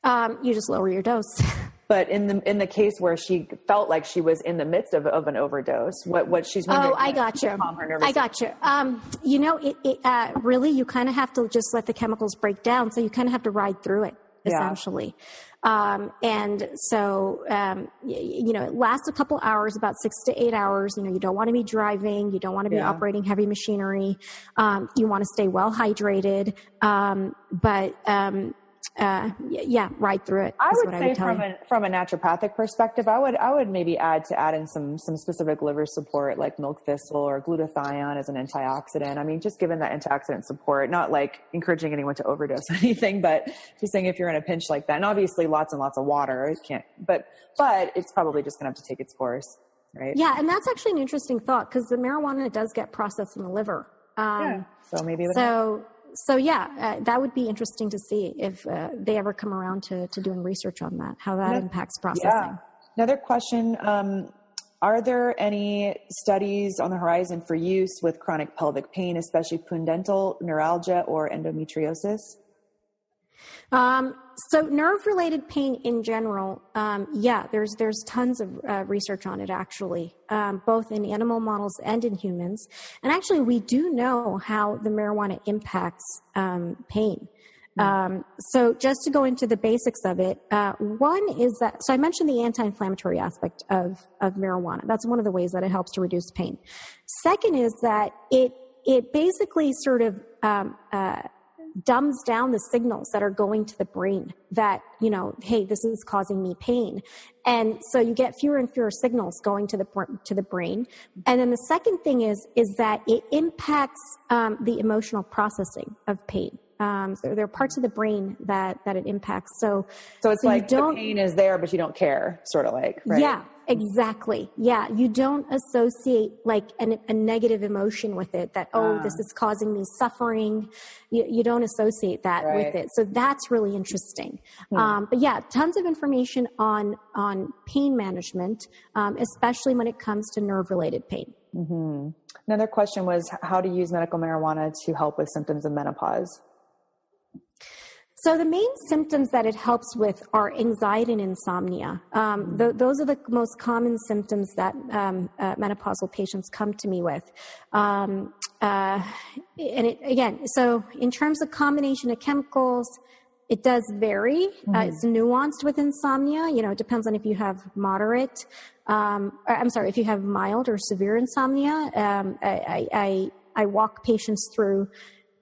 Um, you just lower your dose. But in the in the case where she felt like she was in the midst of, of an overdose, what what she's? Oh, I got you. Calm her nervous I got you. Um, you know, it, it uh, really you kind of have to just let the chemicals break down. So you kind of have to ride through it Yeah. essentially. Um, and so um, y- you know, it lasts a couple hours, about six to eight hours. You know, you don't want to be driving, you don't want to be Yeah. operating heavy machinery. Um, you want to stay well hydrated, um, but um, uh, yeah, right through it. I would what say I would from you. a from a naturopathic perspective, I would I would maybe add to add in some some specific liver support like milk thistle or glutathione as an antioxidant. I mean, just given that antioxidant support, not like encouraging anyone to overdose anything, but just saying if you're in a pinch like that, and obviously lots and lots of water, it can't. But but it's probably just going to have to take its course, right? Yeah, and that's actually an interesting thought because the marijuana does get processed in the liver. Um, Yeah. So maybe so. help. So, yeah, uh, that would be interesting to see if uh, they ever come around to, to doing research on that, how that Yeah. impacts processing. Yeah. Another question. Um, are there any studies on the horizon for use with chronic pelvic pain, especially pudendal neuralgia or endometriosis? Um, so nerve-related pain in general, um, yeah, there's there's tons of uh, research on it actually, um, both in animal models and in humans. And actually, we do know how the marijuana impacts um, pain. Um, so just to go into the basics of it, uh, one is that so I mentioned the anti-inflammatory aspect of of marijuana. That's one of the ways that it helps to reduce pain. Second is that it it basically sort of um, uh, dumbs down the signals that are going to the brain that you know hey this is causing me pain. And so you get fewer and fewer signals going to the to the brain. And then the second thing is is that it impacts um, the emotional processing of pain. Um, so there are parts of the brain that that it impacts. So So it's so you like the don't- pain is there, but you don't care, sort of like, right? yeah, exactly. Yeah, you don't associate like an, a negative emotion with it that, oh, Ah. this is causing me suffering. You, you don't associate that Right. Hmm. with it. So that's really interesting. Um, but yeah, tons of information on, on pain management, um, especially when it comes to nerve related pain. Another question was how to use medical marijuana to help with symptoms of menopause. So the main symptoms that it helps with are anxiety and insomnia. Um, th- those are the most common symptoms that um, uh, menopausal patients come to me with. Um, uh, and it, again, so in terms of combination of chemicals, it does vary. Mm-hmm. Uh, it's nuanced with insomnia. You know, it depends on if you have moderate. Um, I'm sorry, if you have mild or severe insomnia. Um, I, I, I walk patients through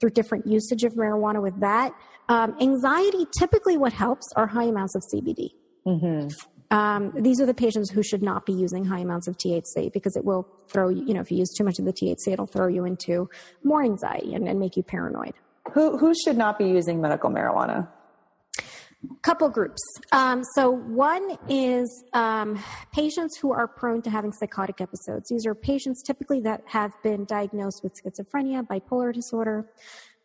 through different usage of marijuana with that. Um, anxiety, typically, what helps are high amounts of CBD. Mm-hmm. Um, these are the patients who should not be using high amounts of THC because it will throw you, you know, if you use too much of the THC, it'll throw you into more anxiety and, and make you paranoid. Who, who should not be using medical marijuana? couple groups. Um, so one is um, patients who are prone to having psychotic episodes. These are patients typically that have been diagnosed with schizophrenia, bipolar disorder.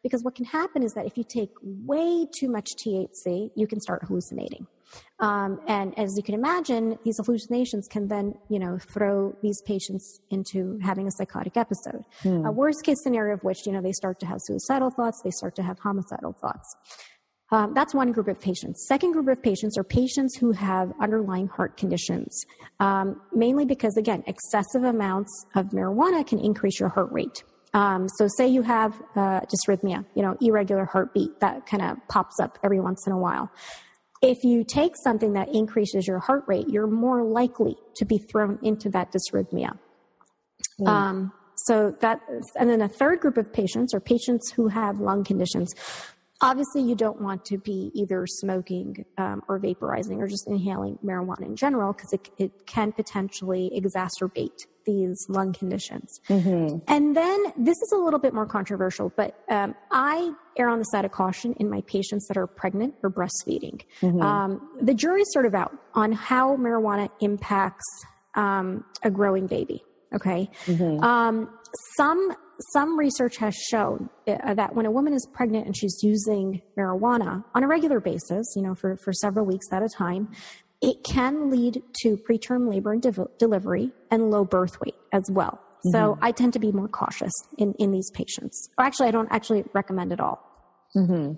Because what can happen is that if you take way too much THC, you can start hallucinating. Um, and as you can imagine, these hallucinations can then, you know, throw these patients into having a psychotic episode. Hmm. A worst case scenario of which, you know, they start to have suicidal thoughts, they start to have homicidal thoughts. Um, that's one group of patients. Second group of patients are patients who have underlying heart conditions, um, mainly because, again, excessive amounts of marijuana can increase your heart rate. Um, so, say you have uh, dysrhythmia, you know, irregular heartbeat that kind of pops up every once in a while. If you take something that increases your heart rate, you're more likely to be thrown into that dysrhythmia. Mm. Um, so that, and then a third group of patients are patients who have lung conditions. Obviously, you don't want to be either smoking um, or vaporizing or just inhaling marijuana in general because it, it can potentially exacerbate these lung conditions. Mm-hmm. And then this is a little bit more controversial, but um, I err on the side of caution in my patients that are pregnant or breastfeeding. Mm-hmm. Um, the jury's sort of out on how marijuana impacts um, a growing baby. Okay. Mm-hmm. Um, some some research has shown uh, that when a woman is pregnant and she's using marijuana on a regular basis, you know, for, for several weeks at a time, it can lead to preterm labor and de- delivery and low birth weight as well. Mm-hmm. So I tend to be more cautious in, in these patients. Or actually, I don't actually recommend it all. Mm-hmm.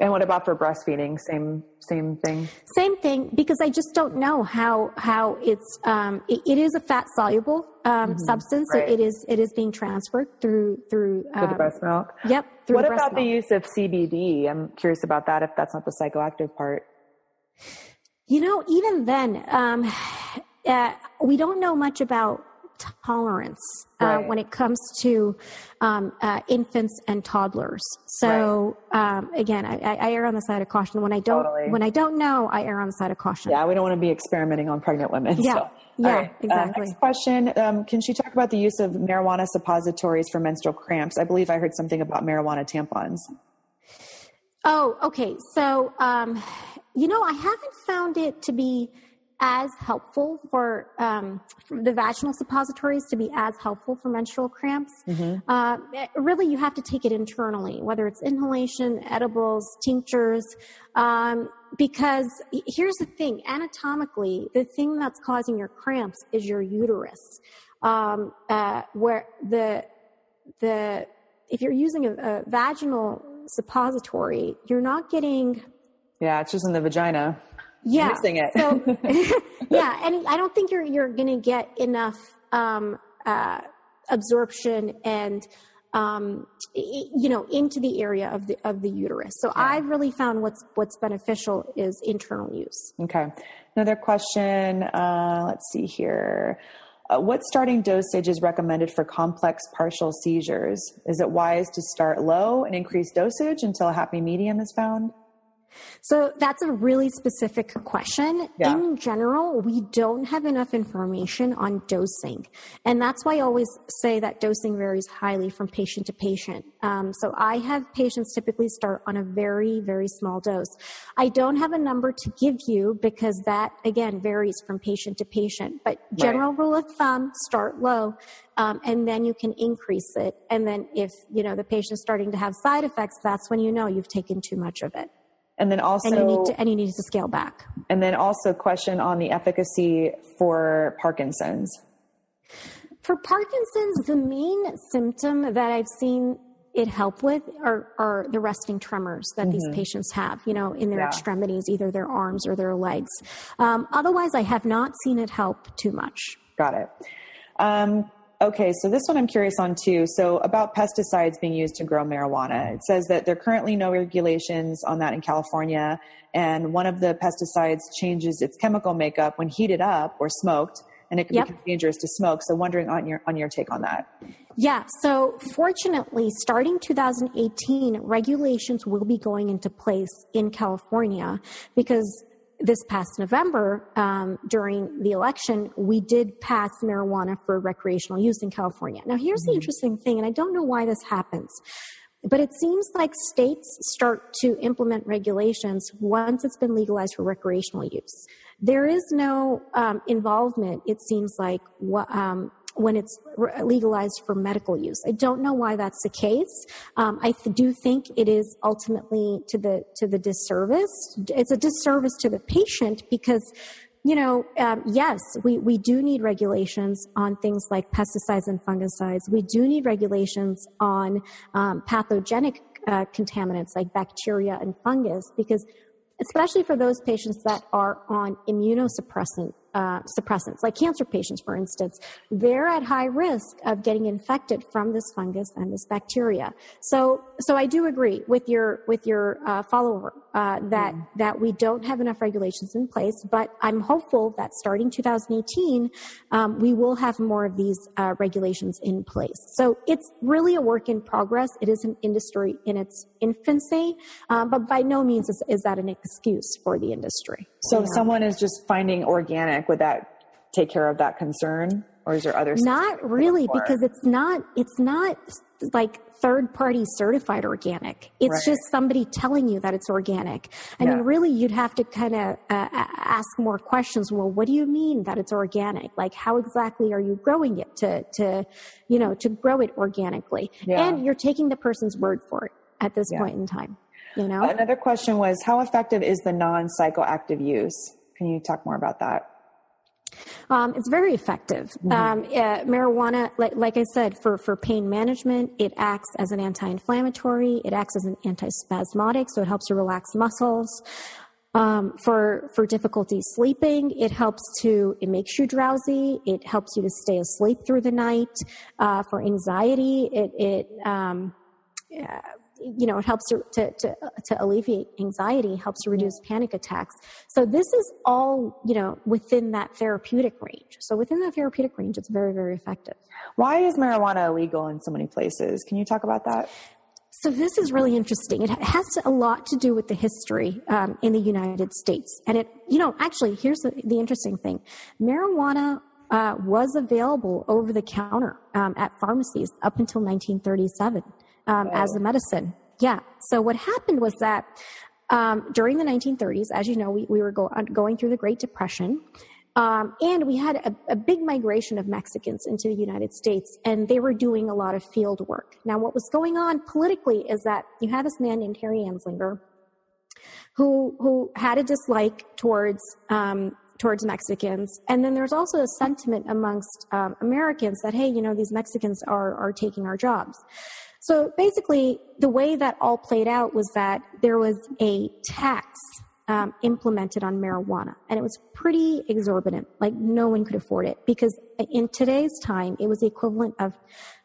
And what about for breastfeeding? Same same thing. Same thing because I just don't know how how it's um, it, it is a fat soluble um, mm-hmm. substance. Right. So it is it is being transferred through through um, the breast milk. Yep. what the about milk. the use of CBD? I'm curious about that. If that's not the psychoactive part. You know, even then, um, uh, we don't know much about tolerance uh, right. when it comes to um, uh, infants and toddlers. So right. um, again, I, I, err on the side of caution. When I don't, totally. when I don't know, I err on the side of caution. Yeah, we don't want to be experimenting on pregnant women. Yeah, so. yeah, right. Uh, exactly. Uh, next question: um, Can she talk about the use of marijuana suppositories for menstrual cramps? I believe I heard something about marijuana tampons. Oh, okay. So, um, you know, I haven't found it to be as helpful for, um, for the vaginal suppositories to be as helpful for menstrual cramps. Mm-hmm. Uh, really, you have to take it internally, whether it's inhalation, edibles, tinctures. Um, because here's the thing anatomically, the thing that's causing your cramps is your uterus, um, uh, where the the if you're using a, a vaginal suppository, you're not getting. Yeah, it's just in the vagina yeah. missing it. so, yeah, and I don't think you're you're going to get enough um, uh, absorption and um, you know into the area of the of the uterus. So yeah. I've really found what's what's beneficial is internal use. Okay. Another question. Uh, let's see here. Uh, what starting dosage is recommended for complex partial seizures? Is it wise to start low and increase dosage until a happy medium is found? So that's a really specific question. Yeah. In general, we don't have enough information on dosing. And that's why I always say that dosing varies highly from patient to patient. Um, so I have patients typically start on a very, very small dose. I don't have a number to give you because that, again, varies from patient to patient. But general right. rule of thumb, start low. Um, and then you can increase it. And then if, you know, the patient's starting to have side effects, that's when you know you've taken too much of it. And then also, and you need to, and you need to scale back. And then also, question on the efficacy for Parkinson's. For Parkinson's, the main symptom that I've seen it help with are, are the resting tremors that mm-hmm. these patients have, you know, in their yeah. extremities, either their arms or their legs. Um, otherwise, I have not seen it help too much. Got it. Um, okay, so this one I'm curious on too. So, about pesticides being used to grow marijuana. It says that there are currently no regulations on that in California, and one of the pesticides changes its chemical makeup when heated up or smoked and it can yep. become dangerous to smoke. So wondering on your on your take on that. Yeah, so fortunately, starting 2018, regulations will be going into place in California because this past November, um, during the election, we did pass marijuana for recreational use in California. Now, here's mm-hmm. the interesting thing, and I don't know why this happens. But it seems like states start to implement regulations once it's been legalized for recreational use. There is no um, involvement, it seems like, um, when it's legalized for medical use. I don't know why that's the case. Um, I th- do think it is ultimately to the to the disservice. It's a disservice to the patient because you know, um, yes, we, we do need regulations on things like pesticides and fungicides. We do need regulations on um, pathogenic uh, contaminants like bacteria and fungus because especially for those patients that are on immunosuppressant uh, suppressants, like cancer patients, for instance, they're at high risk of getting infected from this fungus and this bacteria. So, so I do agree with your with your uh, follower uh, that mm. that we don't have enough regulations in place. But I'm hopeful that starting 2018, um, we will have more of these uh, regulations in place. So it's really a work in progress. It is an industry in its infancy, um, but by no means is, is that an excuse for the industry. So yeah. if someone is just finding organic, would that take care of that concern? Or is there other Not really, because it's not it's not like third party certified organic. It's right. just somebody telling you that it's organic. I yeah. mean, really, you'd have to kind of uh, ask more questions. Well, what do you mean that it's organic? Like, how exactly are you growing it to, to, you know, to grow it organically? Yeah. And you're taking the person's word for it at this yeah. point in time. You know? Another question was how effective is the non psychoactive use? Can you talk more about that? Um, it's very effective. Mm-hmm. Um, uh, marijuana, like, like, I said, for, for pain management, it acts as an anti-inflammatory. It acts as an antispasmodic, so it helps to relax muscles. Um, for for difficulty sleeping, it helps to it makes you drowsy. It helps you to stay asleep through the night. Uh, for anxiety, it it um, you know, it helps to, to, to, to, alleviate anxiety, helps to reduce panic attacks. So this is all, you know, within that therapeutic range. So within that therapeutic range, it's very, very effective. Why is marijuana illegal in so many places? Can you talk about that? So this is really interesting. It has a lot to do with the history um, in the United States, and it, you know, actually, here's the, the interesting thing: marijuana uh, was available over the counter um, at pharmacies up until 1937 um, oh. as a medicine. Yeah. So what happened was that um, during the 1930s, as you know, we, we were go, going through the Great Depression. Um, and we had a, a, big migration of Mexicans into the United States, and they were doing a lot of field work. Now, what was going on politically is that you had this man named Harry Anslinger, who who had a dislike towards um, towards Mexicans, and then there's also a sentiment amongst um, Americans that hey, you know, these Mexicans are are taking our jobs. So basically, the way that all played out was that there was a tax um, implemented on marijuana, and it was pretty exorbitant. Like no one could afford it because in today's time, it was the equivalent of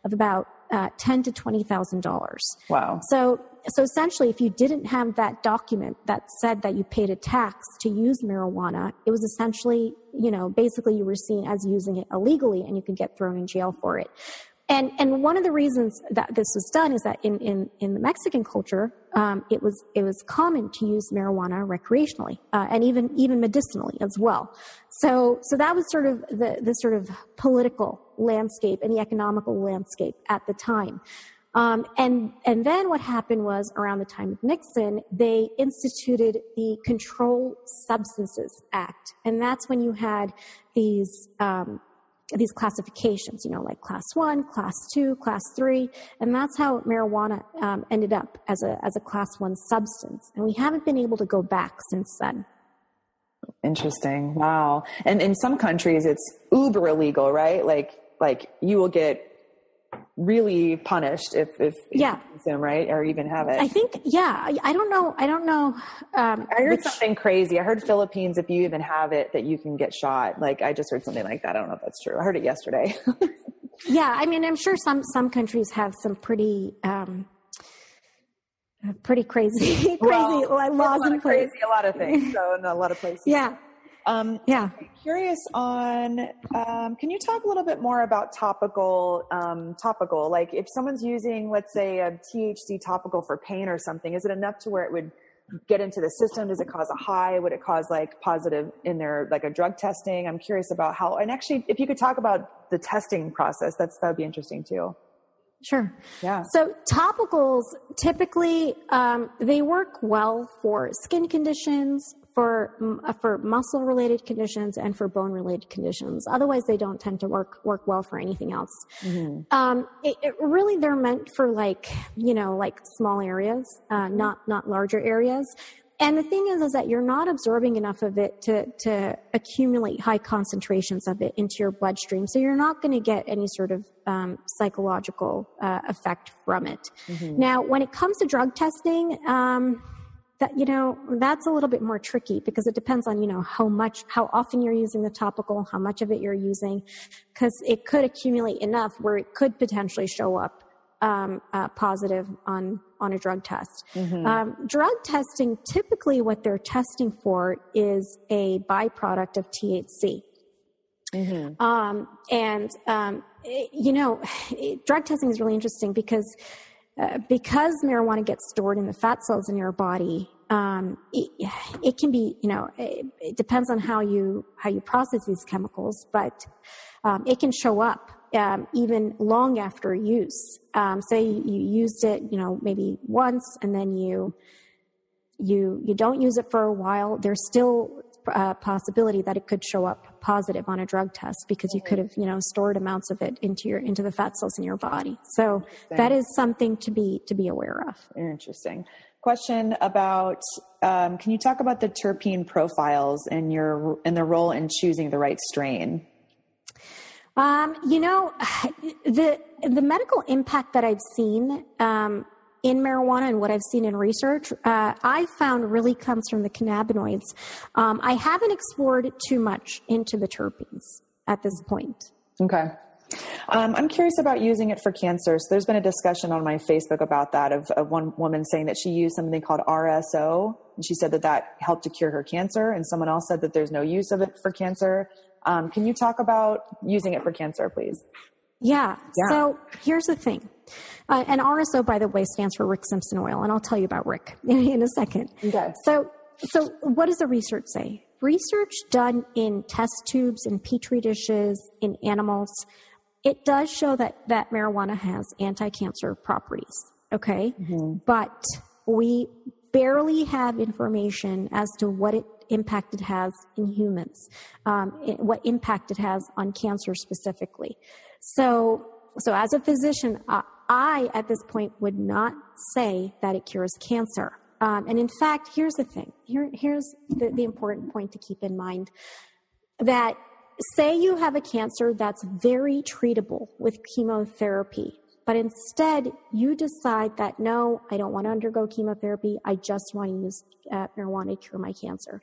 of about uh, ten to twenty thousand dollars. Wow! So so essentially, if you didn't have that document that said that you paid a tax to use marijuana, it was essentially you know basically you were seen as using it illegally, and you could get thrown in jail for it. And and one of the reasons that this was done is that in in, in the Mexican culture, um, it was it was common to use marijuana recreationally uh, and even even medicinally as well. So so that was sort of the the sort of political landscape and the economical landscape at the time. Um, and and then what happened was around the time of Nixon, they instituted the Controlled Substances Act, and that's when you had these um, these classifications, you know, like class one, class two, class three, and that's how marijuana um, ended up as a as a class one substance. And we haven't been able to go back since then. Interesting. Wow. And in some countries, it's uber illegal, right? Like like you will get really punished if if Yeah. you consume right or even have it. I think, yeah, I, I don't know. I don't know. Um, I heard which- something crazy. I heard Philippines, if you even have it, that you can get shot. Like I just heard something like that. I don't know if that's true. I heard it yesterday. Yeah, I mean, I'm sure some some countries have some pretty um, pretty crazy crazy Well, laws in place. crazy, a lot of things. So in a lot of places. Yeah, Um, yeah. curious on um, can you talk a little bit more about topical um, topical like if someone's using let's say a thc topical for pain or something is it enough to where it would get into the system does it cause a high would it cause like positive in their like a drug testing i'm curious about how and actually if you could talk about the testing process that's that would be interesting too Sure. Yeah. So topicals typically um, they work well for skin conditions, for mm, uh, for muscle related conditions, and for bone related conditions. Otherwise, they don't tend to work work well for anything else. Um, it, it really they're meant for like you know like small areas, uh, not not larger areas. And the thing is, is that you're not absorbing enough of it to, to accumulate high concentrations of it into your bloodstream. So you're not going to get any sort of um, psychological uh, effect from it. Now, when it comes to drug testing, um, that you know that's a little bit more tricky because it depends on you know how much how often you're using the topical how much of it you're using because it could accumulate enough where it could potentially show up um, uh, positive on on a drug test. Um, drug testing typically what they're testing for is a byproduct of THC. Um, and um, it- you know, it- drug testing is really interesting because uh, because marijuana gets stored in the fat cells in your body. Um, it, it can be, you know, it, it depends on how you how you process these chemicals, but um, it can show up um, even long after use. Um, say you, you used it, you know, maybe once, and then you you you don't use it for a while. There's still a possibility that it could show up positive on a drug test because you could have, you know, stored amounts of it into your into the fat cells in your body. So that is something to be to be aware of. Interesting. Question about um, can you talk about the terpene profiles and your and the role in choosing the right strain? Um, you know, the the medical impact that I've seen um, in marijuana and what I've seen in research, uh, I found really comes from the cannabinoids. Um, I haven't explored too much into the terpenes at this point. Okay. Um, I'm curious about using it for cancer. So there's been a discussion on my Facebook about that of, of one woman saying that she used something called RSO, and she said that that helped to cure her cancer. And someone else said that there's no use of it for cancer. Um, can you talk about using it for cancer, please? Yeah. Yeah. So here's the thing. Uh, and RSO, by the way, stands for Rick Simpson oil, and I'll tell you about Rick in a second. Okay. So, so what does the research say? Research done in test tubes, in petri dishes, in animals, it does show that that marijuana has anti-cancer properties. Okay, but we barely have information as to what it impact it has in humans, um, it- what impact it has on cancer specifically. So, so as a physician, uh, I at this point would not say that it cures cancer. Um, and in fact, here's the thing. Here, here's the, the important point to keep in mind that say you have a cancer that's very treatable with chemotherapy, but instead you decide that no, I don't want to undergo chemotherapy. I just want to use uh, marijuana to cure my cancer.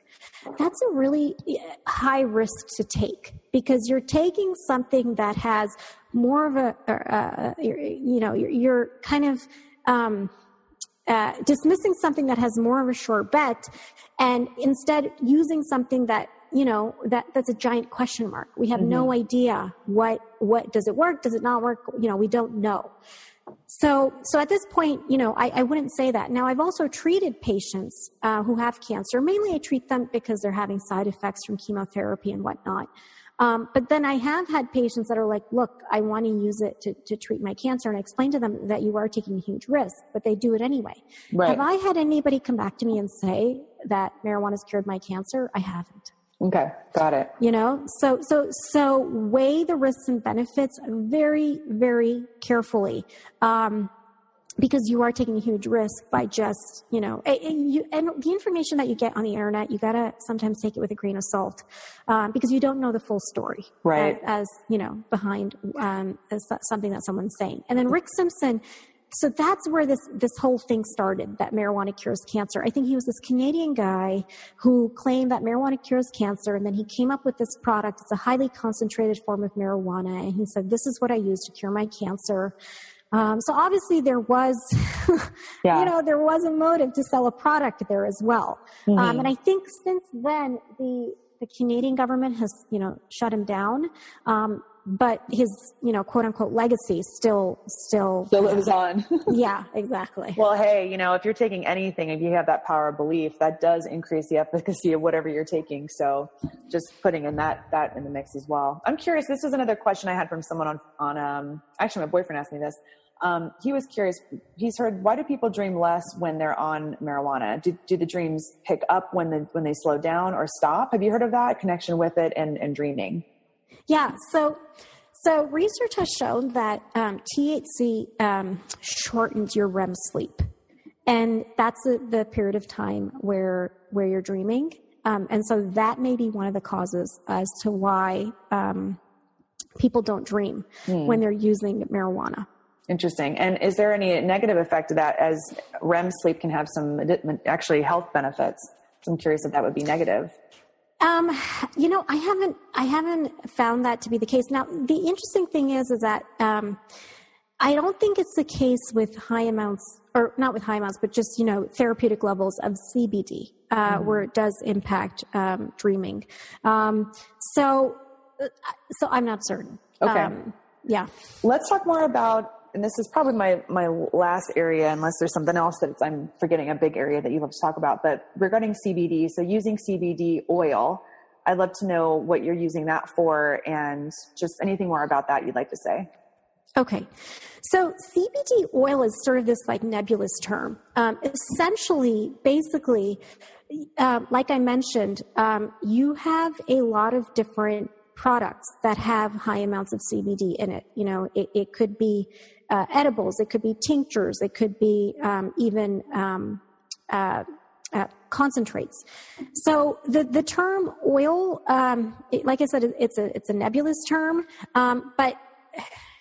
That's a really uh, high risk to take because you're taking something that has more of a, uh, you know, you're, you're kind of, um, uh, dismissing something that has more of a sure bet and instead using something that you know that that's a giant question mark we have no idea what what does it work does it not work you know we don't know so so at this point you know i, I wouldn't say that now i've also treated patients uh, who have cancer mainly i treat them because they're having side effects from chemotherapy and whatnot um, but then I have had patients that are like, look, I want to use it to, to treat my cancer. And I explain to them that you are taking a huge risk, but they do it anyway. Right. Have I had anybody come back to me and say that marijuana's cured my cancer? I haven't. Okay, got it. You know, so so so weigh the risks and benefits very very carefully. Um, because you are taking a huge risk by just, you know, and, you, and the information that you get on the internet, you gotta sometimes take it with a grain of salt um, because you don't know the full story, right? As, as you know, behind um, as something that someone's saying. And then Rick Simpson, so that's where this this whole thing started that marijuana cures cancer i think he was this canadian guy who claimed that marijuana cures cancer and then he came up with this product it's a highly concentrated form of marijuana and he said this is what i use to cure my cancer um, so obviously there was yeah. you know there was a motive to sell a product there as well um, mm-hmm. um, and i think since then the the Canadian government has, you know, shut him down. Um, but his you know quote unquote legacy still still still lives on yeah exactly well hey you know if you're taking anything if you have that power of belief that does increase the efficacy of whatever you're taking so just putting in that that in the mix as well i'm curious this is another question i had from someone on on um actually my boyfriend asked me this um, he was curious. He's heard why do people dream less when they're on marijuana? Do, do the dreams pick up when the, when they slow down or stop? Have you heard of that connection with it and, and dreaming? Yeah. So, so research has shown that um, THC um, shortens your REM sleep, and that's the, the period of time where where you're dreaming. Um, and so that may be one of the causes as to why um, people don't dream mm. when they're using marijuana. Interesting. And is there any negative effect of that as REM sleep can have some actually health benefits? So I'm curious if that would be negative. Um, you know, I haven't, I haven't found that to be the case. Now, the interesting thing is, is that, um, I don't think it's the case with high amounts, or not with high amounts, but just, you know, therapeutic levels of CBD, uh, mm-hmm. where it does impact, um, dreaming. Um, so, uh, so I'm not certain. Okay. Um, yeah. Let's talk more about and this is probably my my last area, unless there's something else that I'm forgetting a big area that you love to talk about. But regarding CBD, so using CBD oil, I'd love to know what you're using that for, and just anything more about that you'd like to say. Okay, so CBD oil is sort of this like nebulous term. Um, essentially, basically, uh, like I mentioned, um, you have a lot of different products that have high amounts of CBD in it. You know, it, it could be uh, edibles, it could be tinctures, it could be um, even um, uh, uh, concentrates. So the the term oil, um, it, like I said, it's a it's a nebulous term, um, but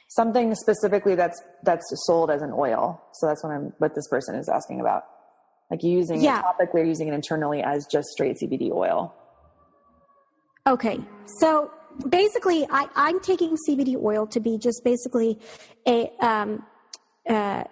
something specifically that's that's sold as an oil. So that's what I'm what this person is asking about. Like using yeah. it topically or using it internally as just straight CBD oil. Okay, so basically, I, I'm taking CBD oil to be just basically a um, uh,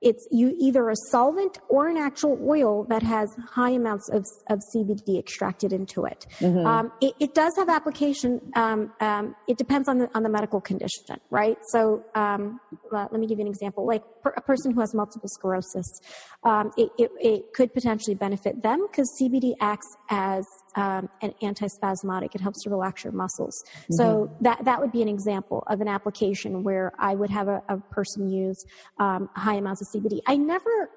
it's you either a solvent or an actual oil that has high amounts of, of CBD extracted into it. Mm-hmm. Um, it, it, does have application. Um, um, it depends on the on the medical condition, right? So um, let me give you an example. Like per, a person who has multiple sclerosis, um, it, it, it, could potentially benefit them because CBD acts as um, an antispasmodic. It helps to relax your muscles. Mm-hmm. So that that would be an example of an application where I would have a, a person use high amounts of CBD. I never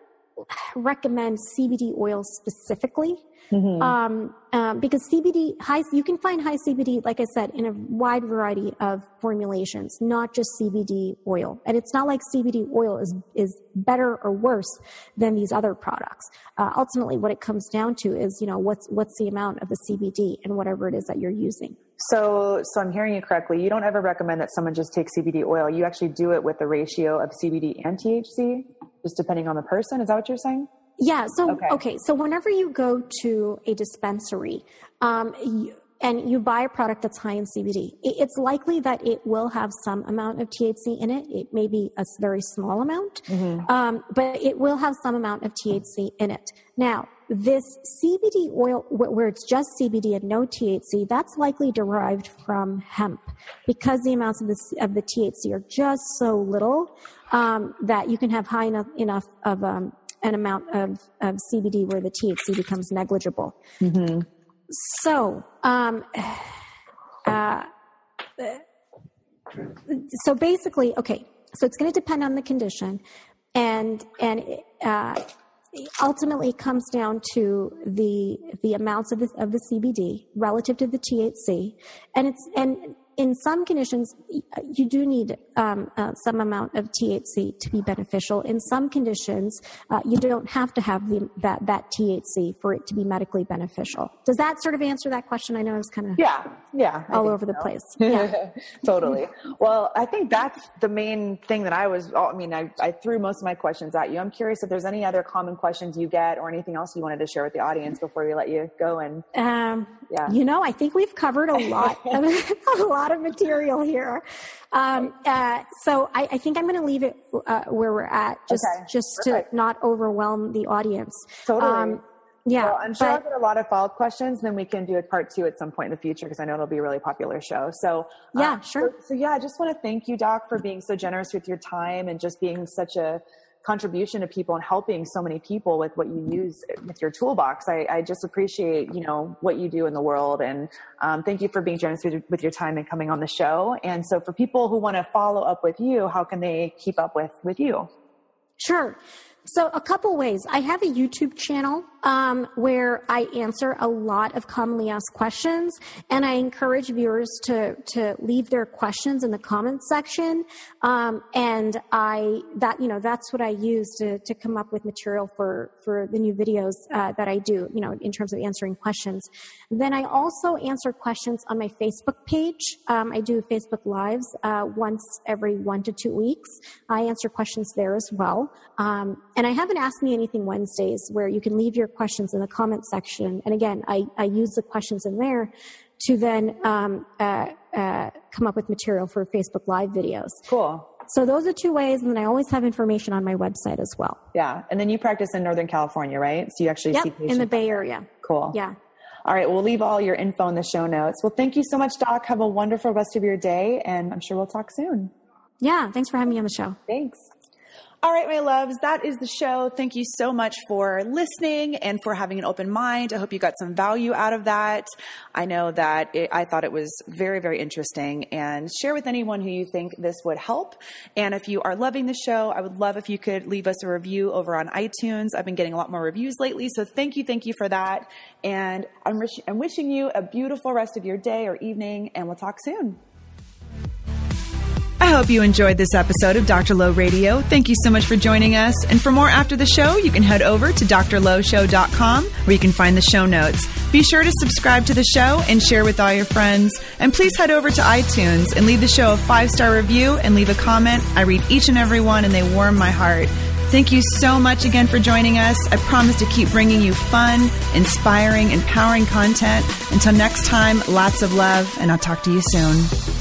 recommend CBD oil specifically mm-hmm. um, um, because CBD high you can find high CBD like I said in a wide variety of formulations, not just CBD oil. And it's not like CBD oil is is better or worse than these other products. Uh, ultimately, what it comes down to is you know what's what's the amount of the CBD and whatever it is that you're using. So, so I'm hearing you correctly. You don't ever recommend that someone just take CBD oil. You actually do it with the ratio of CBD and THC, just depending on the person. Is that what you're saying? Yeah. So, okay. okay so whenever you go to a dispensary, um, you, and you buy a product that's high in CBD, it's likely that it will have some amount of THC in it. It may be a very small amount, mm-hmm. um, but it will have some amount of THC in it. Now, this CBD oil, where it's just CBD and no THC, that's likely derived from hemp because the amounts of the, of the THC are just so little um, that you can have high enough, enough of um, an amount of, of CBD where the THC becomes negligible. Mm-hmm. So, um, uh, so basically, okay, so it's going to depend on the condition, and and uh, ultimately it comes down to the the amounts of the of the CBD relative to the THC, and it's and in some conditions, you do need um, uh, some amount of THC to be beneficial. In some conditions, uh, you don't have to have the, that that THC for it to be medically beneficial. Does that sort of answer that question? I know I was kind of yeah, yeah, all over so. the place. Yeah, totally. Well, I think that's the main thing that I was. I mean, I, I threw most of my questions at you. I'm curious if there's any other common questions you get or anything else you wanted to share with the audience before we let you go. And um, yeah, you know, I think we've covered a lot of a lot of material here. Um, uh, so I, I, think I'm going to leave it uh, where we're at, just okay. just Perfect. to not overwhelm the audience. Totally. Um, yeah, well, I'm sure but, I'll get a lot of follow up questions. Then we can do a part two at some point in the future because I know it'll be a really popular show. So yeah, um, sure. So, so, yeah, I just want to thank you, Doc, for being so generous with your time and just being such a contribution to people and helping so many people with what you use with your toolbox. I, I just appreciate, you know, what you do in the world. And um, thank you for being generous with, with your time and coming on the show. And so for people who want to follow up with you, how can they keep up with, with you? Sure. So a couple ways. I have a YouTube channel um, where I answer a lot of commonly asked questions, and I encourage viewers to to leave their questions in the comments section. Um, and I that you know that's what I use to to come up with material for for the new videos uh, that I do. You know, in terms of answering questions. Then I also answer questions on my Facebook page. Um, I do Facebook lives uh, once every one to two weeks. I answer questions there as well. Um, and I haven't asked me anything Wednesdays where you can leave your questions in the comment section. And again, I, I use the questions in there to then um, uh, uh, come up with material for Facebook Live videos. Cool. So those are two ways, and then I always have information on my website as well. Yeah, and then you practice in Northern California, right? So you actually yep, see patients in the Bay Area. Cool. Yeah. All right, we'll leave all your info in the show notes. Well, thank you so much, Doc. Have a wonderful rest of your day, and I'm sure we'll talk soon. Yeah, thanks for having me on the show. Thanks. All right, my loves, that is the show. Thank you so much for listening and for having an open mind. I hope you got some value out of that. I know that it, I thought it was very, very interesting and share with anyone who you think this would help. And if you are loving the show, I would love if you could leave us a review over on iTunes. I've been getting a lot more reviews lately. So thank you. Thank you for that. And I'm, I'm wishing you a beautiful rest of your day or evening and we'll talk soon. I hope you enjoyed this episode of Dr. Low Radio. Thank you so much for joining us. And for more after the show, you can head over to drlowshow.com where you can find the show notes. Be sure to subscribe to the show and share with all your friends. And please head over to iTunes and leave the show a five star review and leave a comment. I read each and every one and they warm my heart. Thank you so much again for joining us. I promise to keep bringing you fun, inspiring, empowering content. Until next time, lots of love, and I'll talk to you soon.